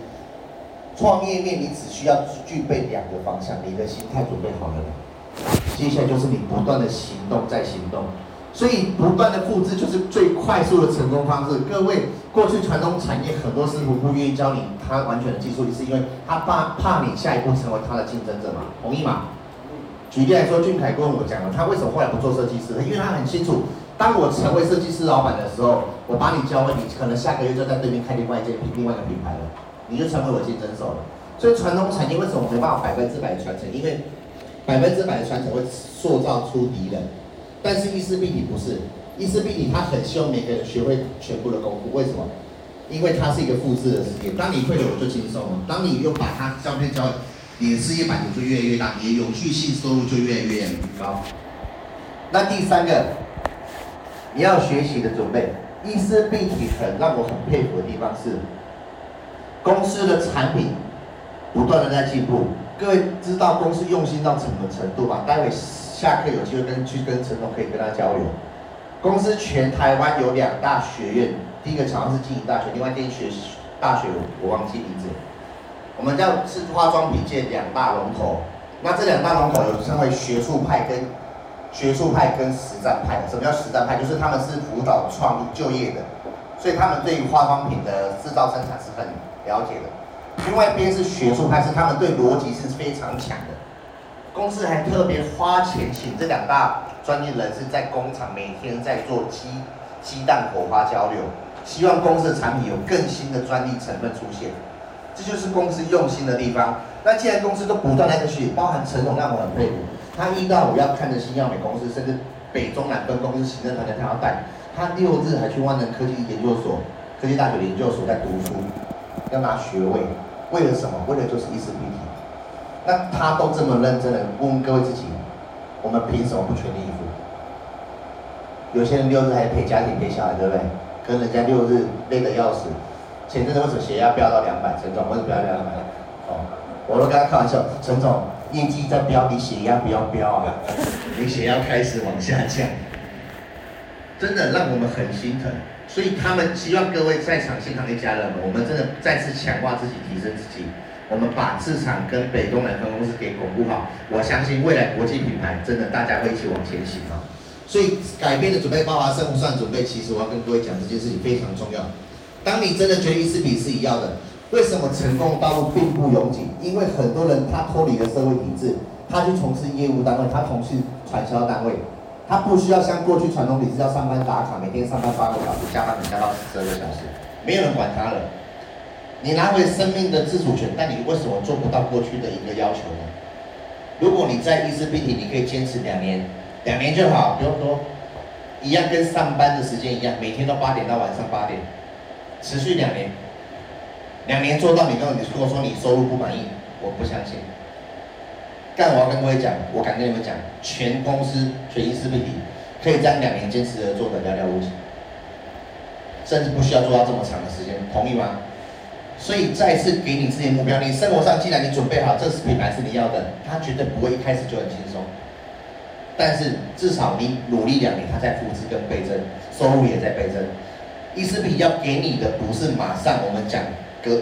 创业面你只需要具备两个方向，你的心态准备好了，接下来就是你不断的行动再行动，所以不断的复制就是最快速的成功方式。各位，过去传统产业很多师傅不愿意教你他完全的技术，是因为他怕怕你下一步成为他的竞争者嘛？同意吗？举例来说，俊凯跟我讲了，他为什么后来不做设计师？因为他很清楚，当我成为设计师老板的时候，我把你教会，你可能下个月就在对面开另外一间品，另外一个品牌了，你就成为我竞争手了。所以传统产业为什么没办法百分之百传承？因为百分之百的传承会塑造出敌人。但是意思病体不是，伊丝碧媞他很希望每个人学会全部的功夫。为什么？因为它是一个复制的世界。当你会了，我就轻松了。当你又把它照片教。你的事业版图就越来越大，你的永续性收入就越来越高。那第三个，你要学习的准备，意思病体很让我很佩服的地方是，公司的产品不断的在进步。各位知道公司用心到什么程度吗？待会下课有机会跟去跟陈总可以跟他交流。公司全台湾有两大学院，第一个好像是经营大学，另外一间学大学我忘记名字。我们叫是化妆品界两大龙头，那这两大龙头有称为学术派跟学术派跟实战派。什么叫实战派？就是他们是辅导创就业的，所以他们对于化妆品的制造生产是很了解的。另外一边是学术派，是他们对逻辑是非常强的。公司还特别花钱请这两大专业人士在工厂每天在做鸡鸡蛋火花交流，希望公司的产品有更新的专利成分出现。这就是公司用心的地方。那既然公司都不断在去，包含陈总让我很佩服。他一到五要看着新药美公司，甚至北中南分公司行政团队，他要带。他六日还去万能科技研究所、科技大学研究所在读书，要拿学位。为了什么？为了就是伊丝碧媞。那他都这么认真的问各位自己，我们凭什么不全力以赴？有些人六日还陪家庭陪小孩，对不对？跟人家六日累得要死。前阵子为什么血压飙到两百？陈总为什么飙到两百？哦，我都跟他开玩笑，陈总业绩在飙，你血压不要飙啊！你血压开始往下降，真的让我们很心疼。所以他们希望各位在场现场的家人们，我们真的再次强化自己，提升自己。我们把市场跟北东南分公司给巩固好，我相信未来国际品牌真的大家会一起往前行啊。所以改变的准备，包括生活上准备，其实我要跟各位讲这件事情非常重要。当你真的觉得伊丝碧是一样的，为什么成功的道路并不拥挤？因为很多人他脱离了社会体制，他去从事业务单位，他从事传销单位，他不需要像过去传统体制要上班打卡，每天上班八个小时，加班能加到十二个小时，没有人管他了。你拿回生命的自主权，但你为什么做不到过去的一个要求呢？如果你在伊丝碧媞，你可以坚持两年，两年就好，不用多，一样跟上班的时间一样，每天都八点到晚上八点，持续两年，两年做到你跟你说说你收入不满意，我不相信。但我要跟各位讲，我敢跟你们讲，全公司全伊丝碧媞可以将两年坚持的做的寥寥无几，甚至不需要做到这么长的时间，同意吗？所以再次给你自己的目标，你生活上既然你准备好，这是品牌是你要的，它绝对不会一开始就很轻松。但是至少你努力两年，它在复制跟倍增，收入也在倍增。伊丝碧要给你的不是马上我们讲隔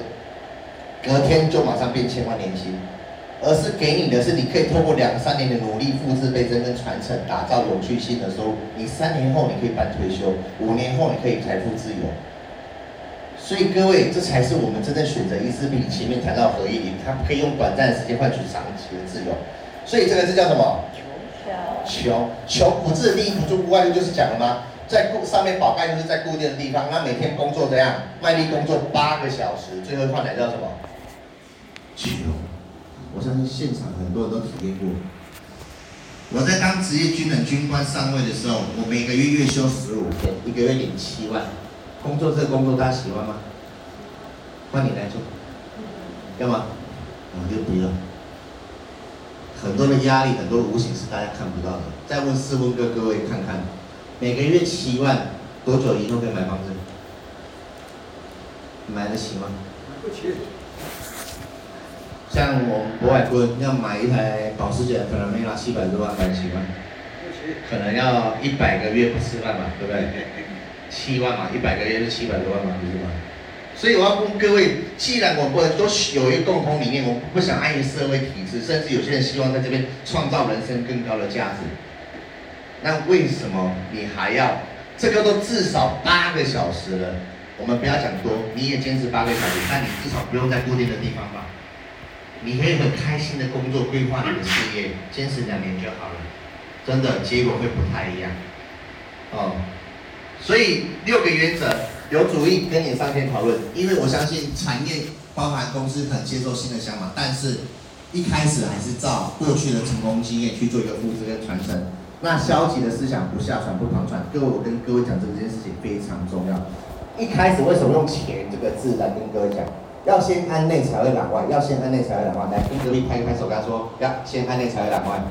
隔天就马上变千万年薪，而是给你的是你可以透过两三年的努力复制倍增跟传承，打造有趣性的收入。你三年后你可以办退休，五年后你可以财富自由。所以各位，这才是我们真正选择伊丝碧媞前面谈到合一零，它可以用短暂的时间换取长期的自由。所以这个字叫什么？求求求古字的第一步就无外乎就是讲了吗？在固上面宝盖就是在固定的地方，那每天工作怎样？卖力工作八个小时，最后换来叫什么？穷。我相信现场很多人都体验过。我在当职业军人军官上尉的时候，我每个月月休十五天，一个月领七万。工作这个工作大家喜欢吗？换你来做，要吗？我就不要。很多的压力，很多的无形是大家看不到的。再问试问各各位看看，每个月七万，多久以后可以买房子？买得起吗？买不起。像我们博海坤要买一台保时捷，可能没拿七百多万买得起吗？买不起。可能要一百个月不吃饭吧，对不对？七万嘛，一百个月是七百多万嘛，不是吗？所以我要问各位，既然我们都有一个共同理念，我不想碍于社会体制，甚至有些人希望在这边创造人生更高的价值，那为什么你还要？这个都至少八个小时了，我们不要讲多，你也坚持八个小时，但你至少不用在固定的地方吧？你可以很开心的工作，规划你的事业，坚持两年就好了，真的结果会不太一样，哦。所以六个原则有主意跟你上天讨论，因为我相信产业包含公司很接受新的想法，但是一开始还是照过去的成功经验去做一个复制跟传承。那消极的思想不下传不旁传。各位，我跟各位讲这件事情非常重要。一开始为什么用钱这个字来跟各位讲？要先安内才会攘外，要先安内才会攘外。来，跟隔壁拍一拍手，跟他说要先安内才会攘外。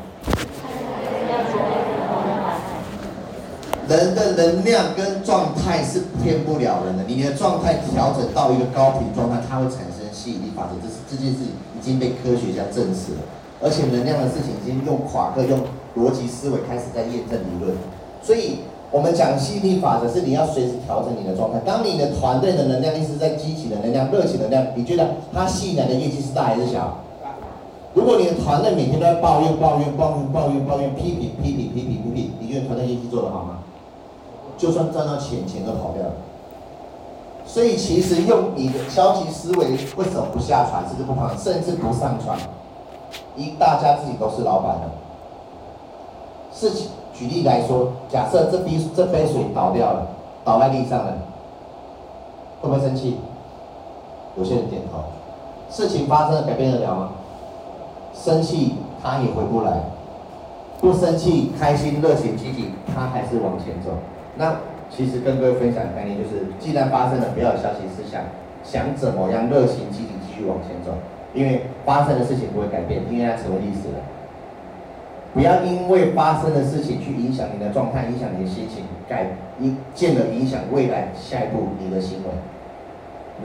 人的能量跟状态是骗不了人的，你的状态调整到一个高频状态，它会产生吸引力法则，这是这件事已经被科学家证实了，而且能量的事情已经用夸克用逻辑思维开始在验证理论，所以我们讲吸引力法则是你要随时调整你的状态，当你的团队的能量一直在激起的能量、热情能量，你觉得它吸引来的业绩是大还是小？如果你的团队每天都在抱怨、抱怨、抱怨、抱怨、抱怨、批评、批评、批评、批评，你觉得团队业绩做得好吗？就算赚到钱，钱都跑掉了。所以其实用你的消极思维，为什么不下船，甚至不放，甚至不上船？因大家自己都是老板的。事情举例来说，假设这杯这杯水倒掉了，倒在地上了，会不会生气？有些人点头。事情发生了，改变得了吗？生气他也回不来。不生气，开心、热情、积极，他还是往前走。那其实跟各位分享的概念就是，既然发生了，不要有消极思想，想怎么样热情积极继续往前走，因为发生的事情不会改变，因为它成为历史了。不要因为发生的事情去影响你的状态，影响你的心情，改一进而影响未来下一步你的行为。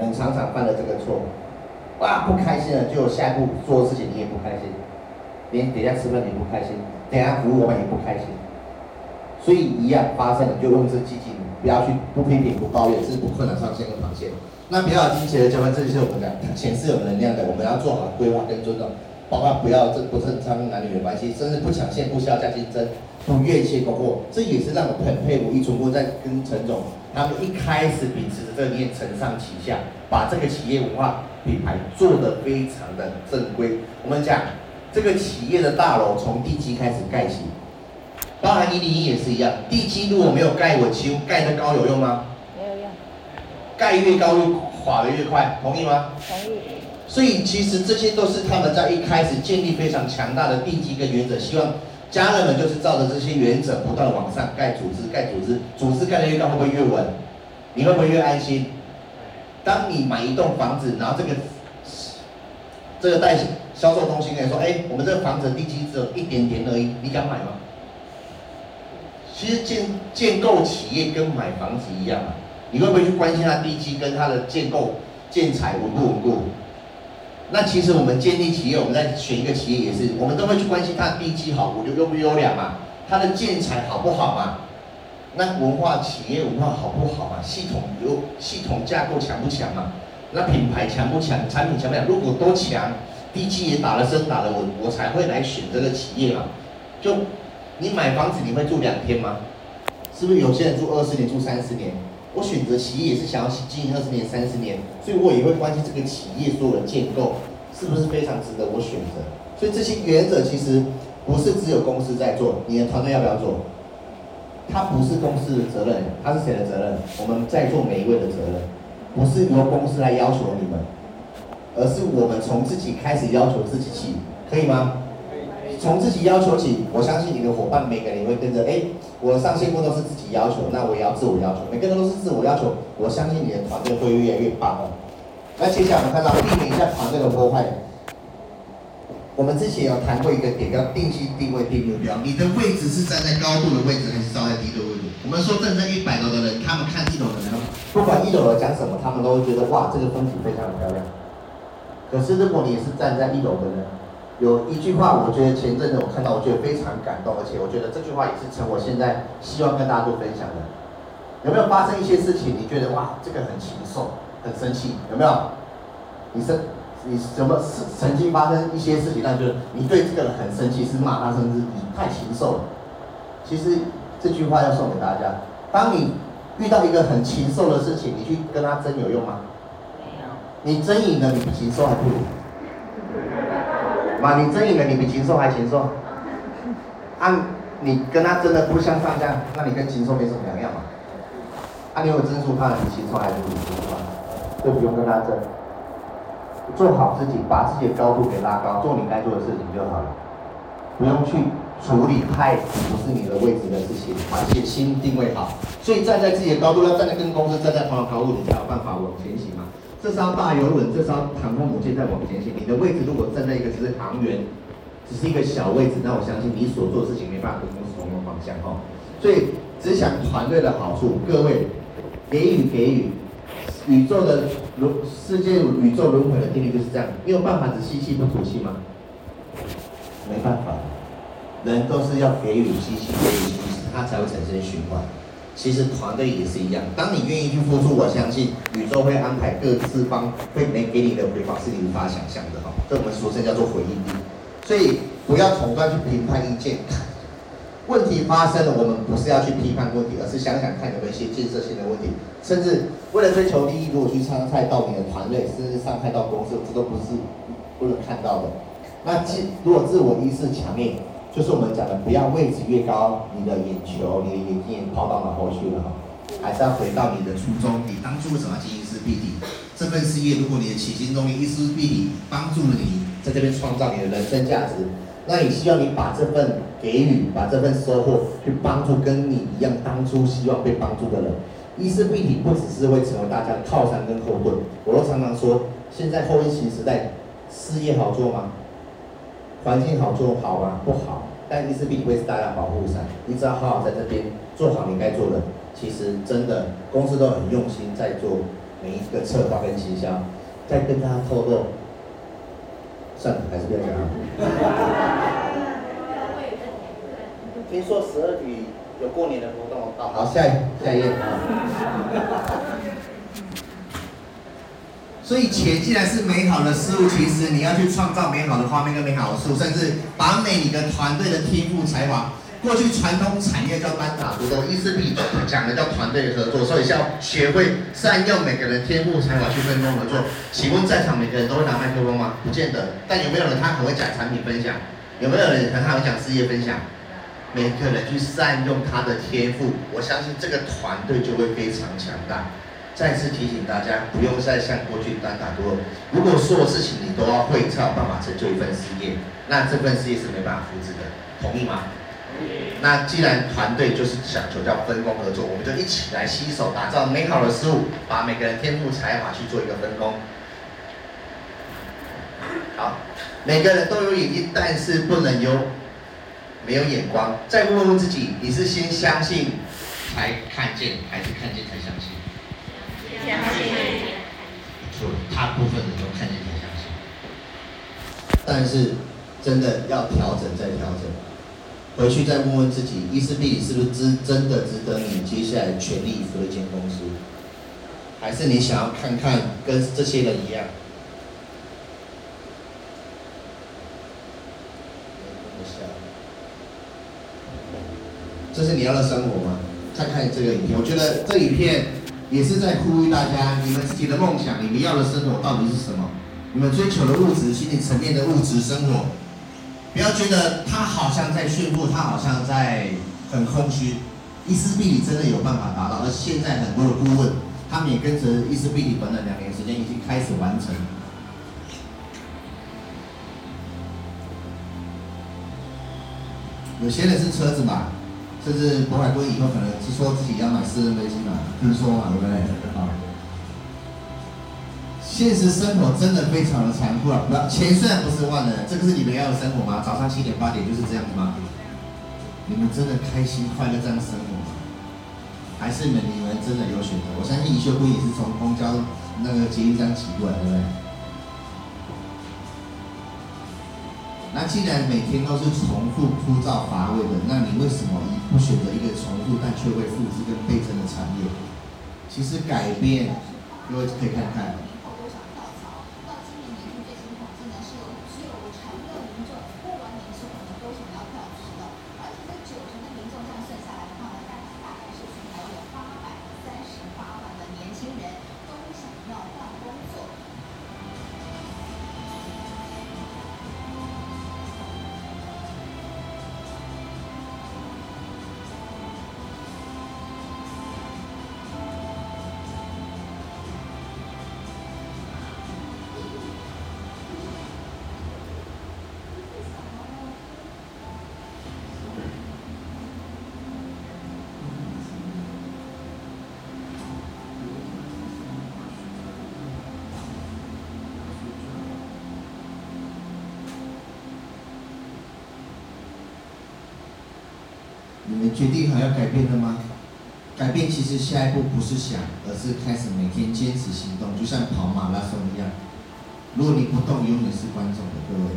人常常犯了这个错，哇，不开心了，就下一步做事情你也不开心，连等下吃饭你不开心，等下服务我们也不开心。所以一样发生了，就用这积极不要去不批评不抱怨，是不困难上线跟螃蟹。那比较积极的交换，这就是我们讲，钱是有能量的，我们要做好规划跟尊重，包括不要这不正常男女的关系，甚至不抢线、不削价竞争、不越界供货，这也是让我很佩服一中国在跟陈总他们一开始秉持的这个念，承上启下，把这个企业文化品牌做得非常的正规。我们讲这个企业的大楼从地基开始盖起，包含一零一也是一样，地基如果没有盖稳，修盖得高有用吗？没有用盖越高，越垮得越快，同意吗？同意。所以其实这些都是他们在一开始建立非常强大的地基跟原则，希望家人们就是照着这些原则不断往上盖组织，盖组织，组织盖得越高，会不会越稳？你会不会越安心？当你买一栋房子，然后这个这个代销售中心跟你说，哎，我们这个房子地基只有一点点而已，你敢买吗？其实建建构企业跟买房子一样啊。你会不会去关心它地基跟它的建构建材稳不稳固？那其实我们建立企业，我们在选一个企业也是，我们都会去关心它地基好，优优不优良嘛？它的建材好不好嘛？那文化企业文化好不好嘛？系统有系统架构强不强嘛？那品牌强不强？产品强不强？如果都强，地基也打了深打了稳，我才会来选这个企业嘛。就你买房子你会住两天吗？是不是有些人住二十年住三十年？我选择企业也是想要经营二十年、三十年，所以我也会关心这个企业所有的建构是不是非常值得我选择。所以这些原则其实不是只有公司在做，你的团队要不要做？它不是公司的责任，它是谁的责任？我们在座每一位的责任，不是由公司来要求你们，而是我们从自己开始要求自己起，可以吗？从自己要求起，我相信你的伙伴每个人会跟着。哎，我上线过都是自己要求，那我也要自我要求。每个人都是自我要求，我相信你的团队会越来越棒哦。那接下来我们看到避免一下团队的破坏。我们之前有谈过一个点，叫定期定位定目标。你的位置是站在高度的位置，还是站在低度的位置？我们说站在一百楼的人，他们看一楼的人，不管一楼的讲什么，他们都会觉得哇，这个风景非常漂亮。可是如果你是站在一楼的人，有一句话，我觉得前阵子我看到，我觉得非常感动，而且我觉得这句话也是成我现在希望跟大家做分享的。有没有发生一些事情，你觉得哇，这个很禽兽，很生气？有没有？你生你什么事？曾经发生一些事情，但就是你对这个人很生气，是骂他，甚至你太禽兽了。其实这句话要送给大家：当你遇到一个很禽兽的事情，你去跟他争有用吗？没有。你争赢了，你比禽兽还不如。嘛，你争赢了，你比禽兽还禽兽。按、啊、你跟他争的不相上下，那你跟禽兽没什么两样嘛。按、啊、你有争输怕比禽兽还不如禽兽嘛，就不用跟他争。做好自己，把自己的高度给拉高，做你该做的事情就好了。不用去处理太不是你的位置的事情，把自己心定位好。所以站在自己的高度，要站在跟公司站在同样高度，你才有办法往前行。这艘大游轮，这艘航空母舰在往前行。你的位置如果站在一个只是航员，只是一个小位置，那我相信你所做的事情没办法跟公司同一个方向哈。所以只想团队的好处，各位给予给予，宇宙的轮世界宇宙轮回的定律就是这样。你有办法只吸气不吐气吗？没办法，人都是要给予吸气，给予吸气，它才会产生循环。其实团队也是一样，当你愿意去付出，我相信宇宙会安排各四方会没给你的回报是你无法想象的哈。这我们俗称叫做回应力。所以不要从断去评判意见，问题发生了，我们不是要去批判问题，而是想想看有没有一些建设性的问题。甚至为了追求利益，如果去伤害到你的团队，甚至伤害到公司，这都不是不能看到的。那自如果自我意识强烈。就是我们讲的，不要位置越高，你的眼球、你的眼睛也抛到脑后去了哈，还是要回到你的初衷。你当初为什么要经营伊丝碧媞？这份事业，如果你的起心动念，一丝碧媞帮助了你在这边创造你的人生价值，那也希望你把这份给予，把这份收获去帮助跟你一样当初希望被帮助的人。一丝碧媞不只是会成为大家的靠山跟后盾，我都常常说，现在后疫情时代，事业好做吗？环境好做好吗？不好。但伊丝碧媞会是大家保护伞，你只要好好在这边做好你该做的，其实真的公司都很用心在做每一个策划跟行销。在跟大家透露，算了，还是不要讲了。听说十二题有过年的活动好。好，下一下一页啊。所以钱既然是美好的事物，其实你要去创造美好的画面跟美好的事物，甚至把每一个团队的天赋才华。过去传统产业叫单打独斗，伊丝碧讲的叫团队合作，所以要学会善用每个人天赋才华去分工合作。请问在场每个人都会拿麦克风吗？不见得。但有没有人他很会讲产品分享？有没有人很会讲事业分享？每个人去善用他的天赋，我相信这个团队就会非常强大。再次提醒大家，不用再像过去单打独斗。如果所有事情你都要会，才有办法成就一份事业，那这份事业是没办法复制的。同意吗？那既然团队就是讲求叫分工合作，我们就一起来携手打造美好的事物，把每个人天赋才华去做一个分工。好，每个人都有眼睛，但是不能有没有眼光。再问问自己，你是先相信才看见，还是看见才相信？相信。错，大部分人都看见才相信。但是真的要调整再调整。回去再问问自己，伊丝碧媞是不是真真的值得你接下来全力以赴的一间公司？还是你想要看看跟这些人一样？这是你要的生活吗？看看这个影片，我觉得这影片也是在呼吁大家，你们自己的梦想，你们要的生活到底是什么？你们追求的物质、心理层面的物质生活。不要觉得他好像在炫富，他好像在很空虚。伊丝碧媞真的有办法达到，而现在很多的顾问，他们也跟着伊丝碧媞短短两年时间已经开始完成。有些人是车子嘛，甚至柏海顿以后可能是说自己要买私人飞机嘛，听说嘛，对不对？啊。现实生活真的非常的残酷啊！不，钱虽然不是万能，这个是你们要的生活吗？早上七点八点就是这样子吗？你们真的开心快乐这样生活吗？还是你们你们真的有选择？我相信李秀贵也是从公交那个捷运站挤过来，对不对？那既然每天都是重复枯燥乏味的，那你为什么不选择一个重复但却会复制跟倍增的产业？其实改变，各位可以看看。决定好要改变了吗？改变其实下一步不是想，而是开始每天坚持行动，就像跑马拉松一样。如果你不动，永远是观众的各位。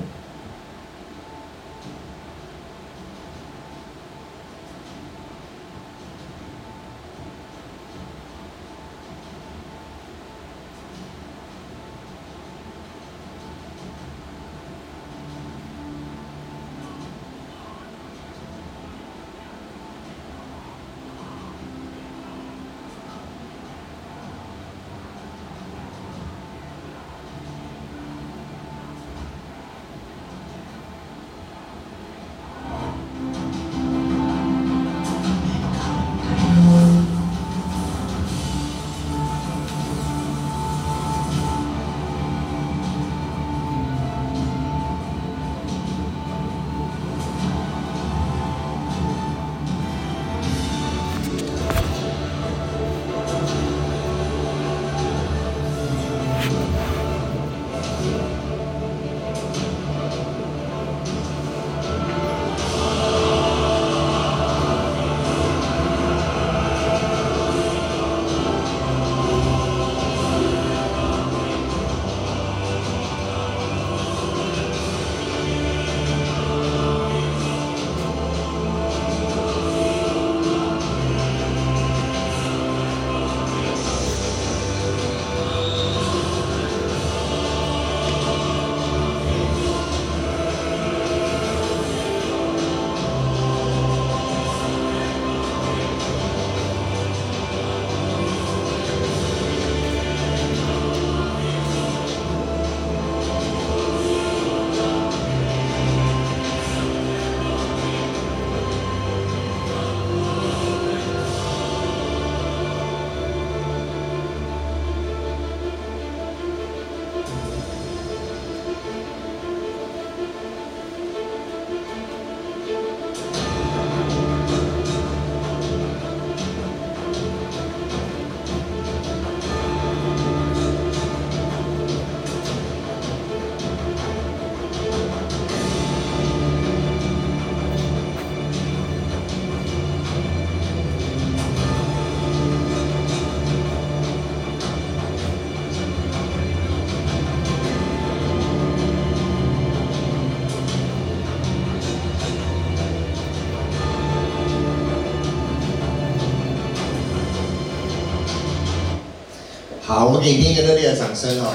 好，我们给一个热烈的掌声哦。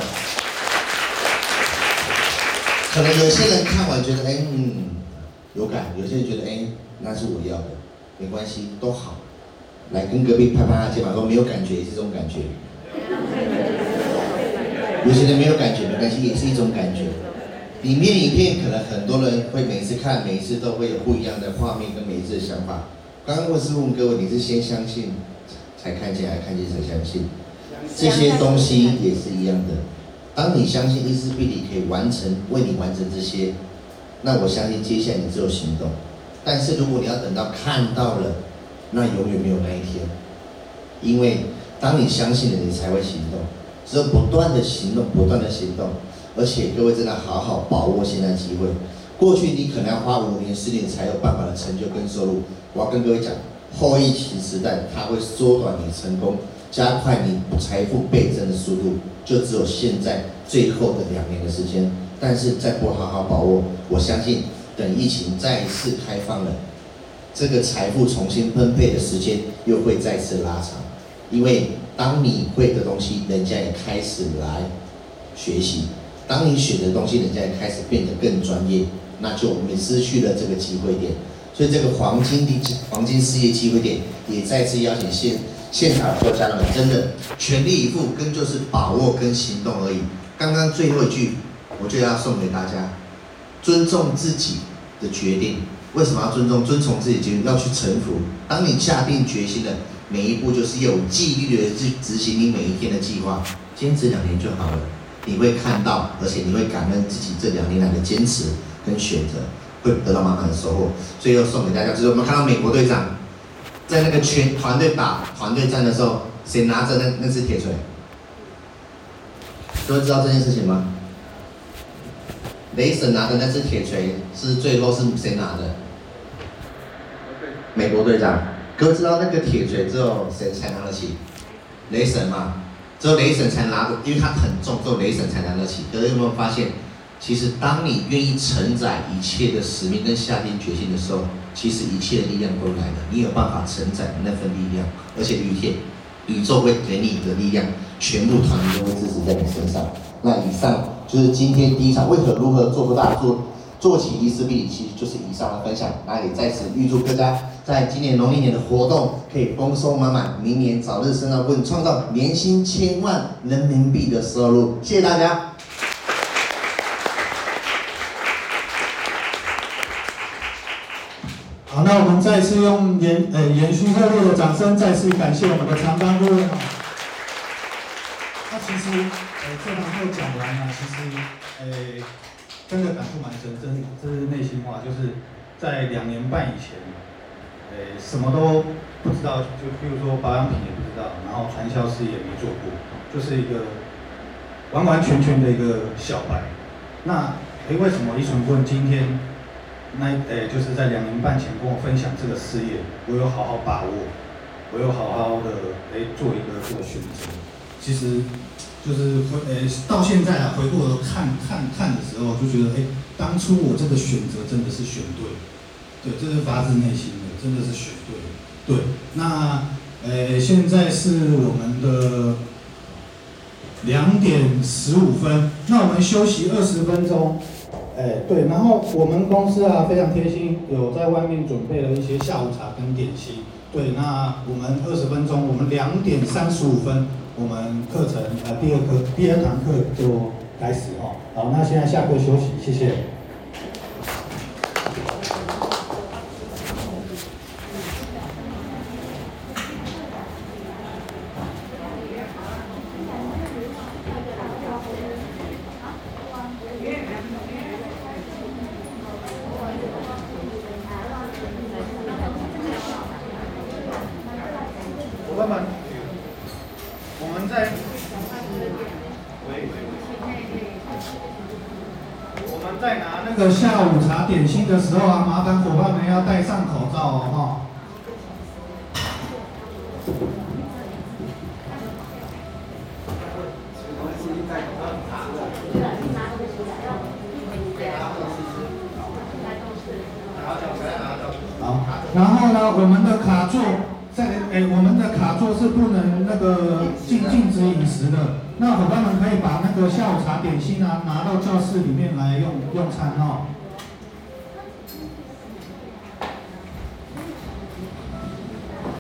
可能有些人看完觉得，哎，嗯，有感；有些人觉得，哎，那是我要的，没关系，都好。来跟隔壁拍拍他肩膀，说没有感觉也是这种感觉。有些人没有感觉，没关系，也是一种感觉。里面影片可能很多人会每次看，每一次都会有不一样的画面跟每一次的想法。刚刚我是问各位，你是先相信才看见，还是看见才相信？这些东西也是一样的。当你相信伊丝碧媞可以完成，为你完成这些，那我相信接下来你只有行动。但是如果你要等到看到了，那永远没有那一天。因为当你相信了，你才会行动。只有不断的行动，不断的行动。而且各位真的好好把握现在机会。过去你可能要花五年、十年才有办法的成就跟收入。我要跟各位讲，后疫情时代，它会缩短你成功。加快你财富倍增的速度，就只有现在最后的两年的时间。但是再不好好把握，我相信等疫情再一次开放了，这个财富重新分配的时间又会再次拉长。因为当你会的东西，人家也开始来学习；当你学的东西，人家也开始变得更专业，那就我们失去了这个机会点。所以这个黄金的黄金事业机会点，也再次邀请现。现场所有家人们，真的全力以赴，跟就是把握跟行动而已。刚刚最后一句，我就要送给大家：尊重自己的决定。为什么要尊重？遵从自己决定，要去臣服。当你下定决心的每一步，就是有纪律的去执行你每一天的计划。坚持两年就好了，你会看到，而且你会感恩自己这两年来的坚持跟选择，会得到满满的收获。最后送给大家，就是我们看到美国队长。在那个全团队打团队战的时候，谁拿着那那只铁锤？各位知道这件事情吗？雷神拿的那只铁锤是最后是谁拿的？美国队长。各位知道那个铁锤之后谁才拿得起？雷神嘛，只有雷神才拿的，因为它很重，只有雷神才拿得起。各位有没有发现？其实，当你愿意承载一切的使命跟下定决心的时候，其实一切的力量都来了。你有办法承载那份力量，而且宇天宇宙会给你的力量，全部团结会支持在你身上。那以上就是今天第一场为何如何做不大做做起伊丝碧媞，其实就是以上的分享。那也在此预祝大家在今年农历年的活动可以丰收满满，明年早日升到为你创造年薪千万人民币的收入。谢谢大家。好，那我们再次用延呃延续热烈的掌声，再次感谢我们的长刚顾问。那其实呃这堂课讲完了，其实呃真的感触蛮深，真这是内心话，就是在两年半以前，呃什么都不知道，就比如说保养品也不知道，然后传销事业没做过，就是一个完完全全的一个小白。那诶为什么依纯顾问今天？那诶、就是在两年半前跟我分享这个事业，我有好好把握，我有好好的诶、做一个这个选择。其实，就是回诶、到现在啊，回过头看看看的时候，就觉得诶、当初我这个选择真的是选对，对，这是发自内心的，真的是选对。对，那诶、现在是我们的两点十五分，那我们休息二十分钟。哎，对，然后我们公司啊非常贴心，有在外面准备了一些下午茶跟点心。对，那我们二十分钟，我们两点三十五分，我们课程呃第二课第二堂课就开始哦。好，那现在下课休息，谢谢。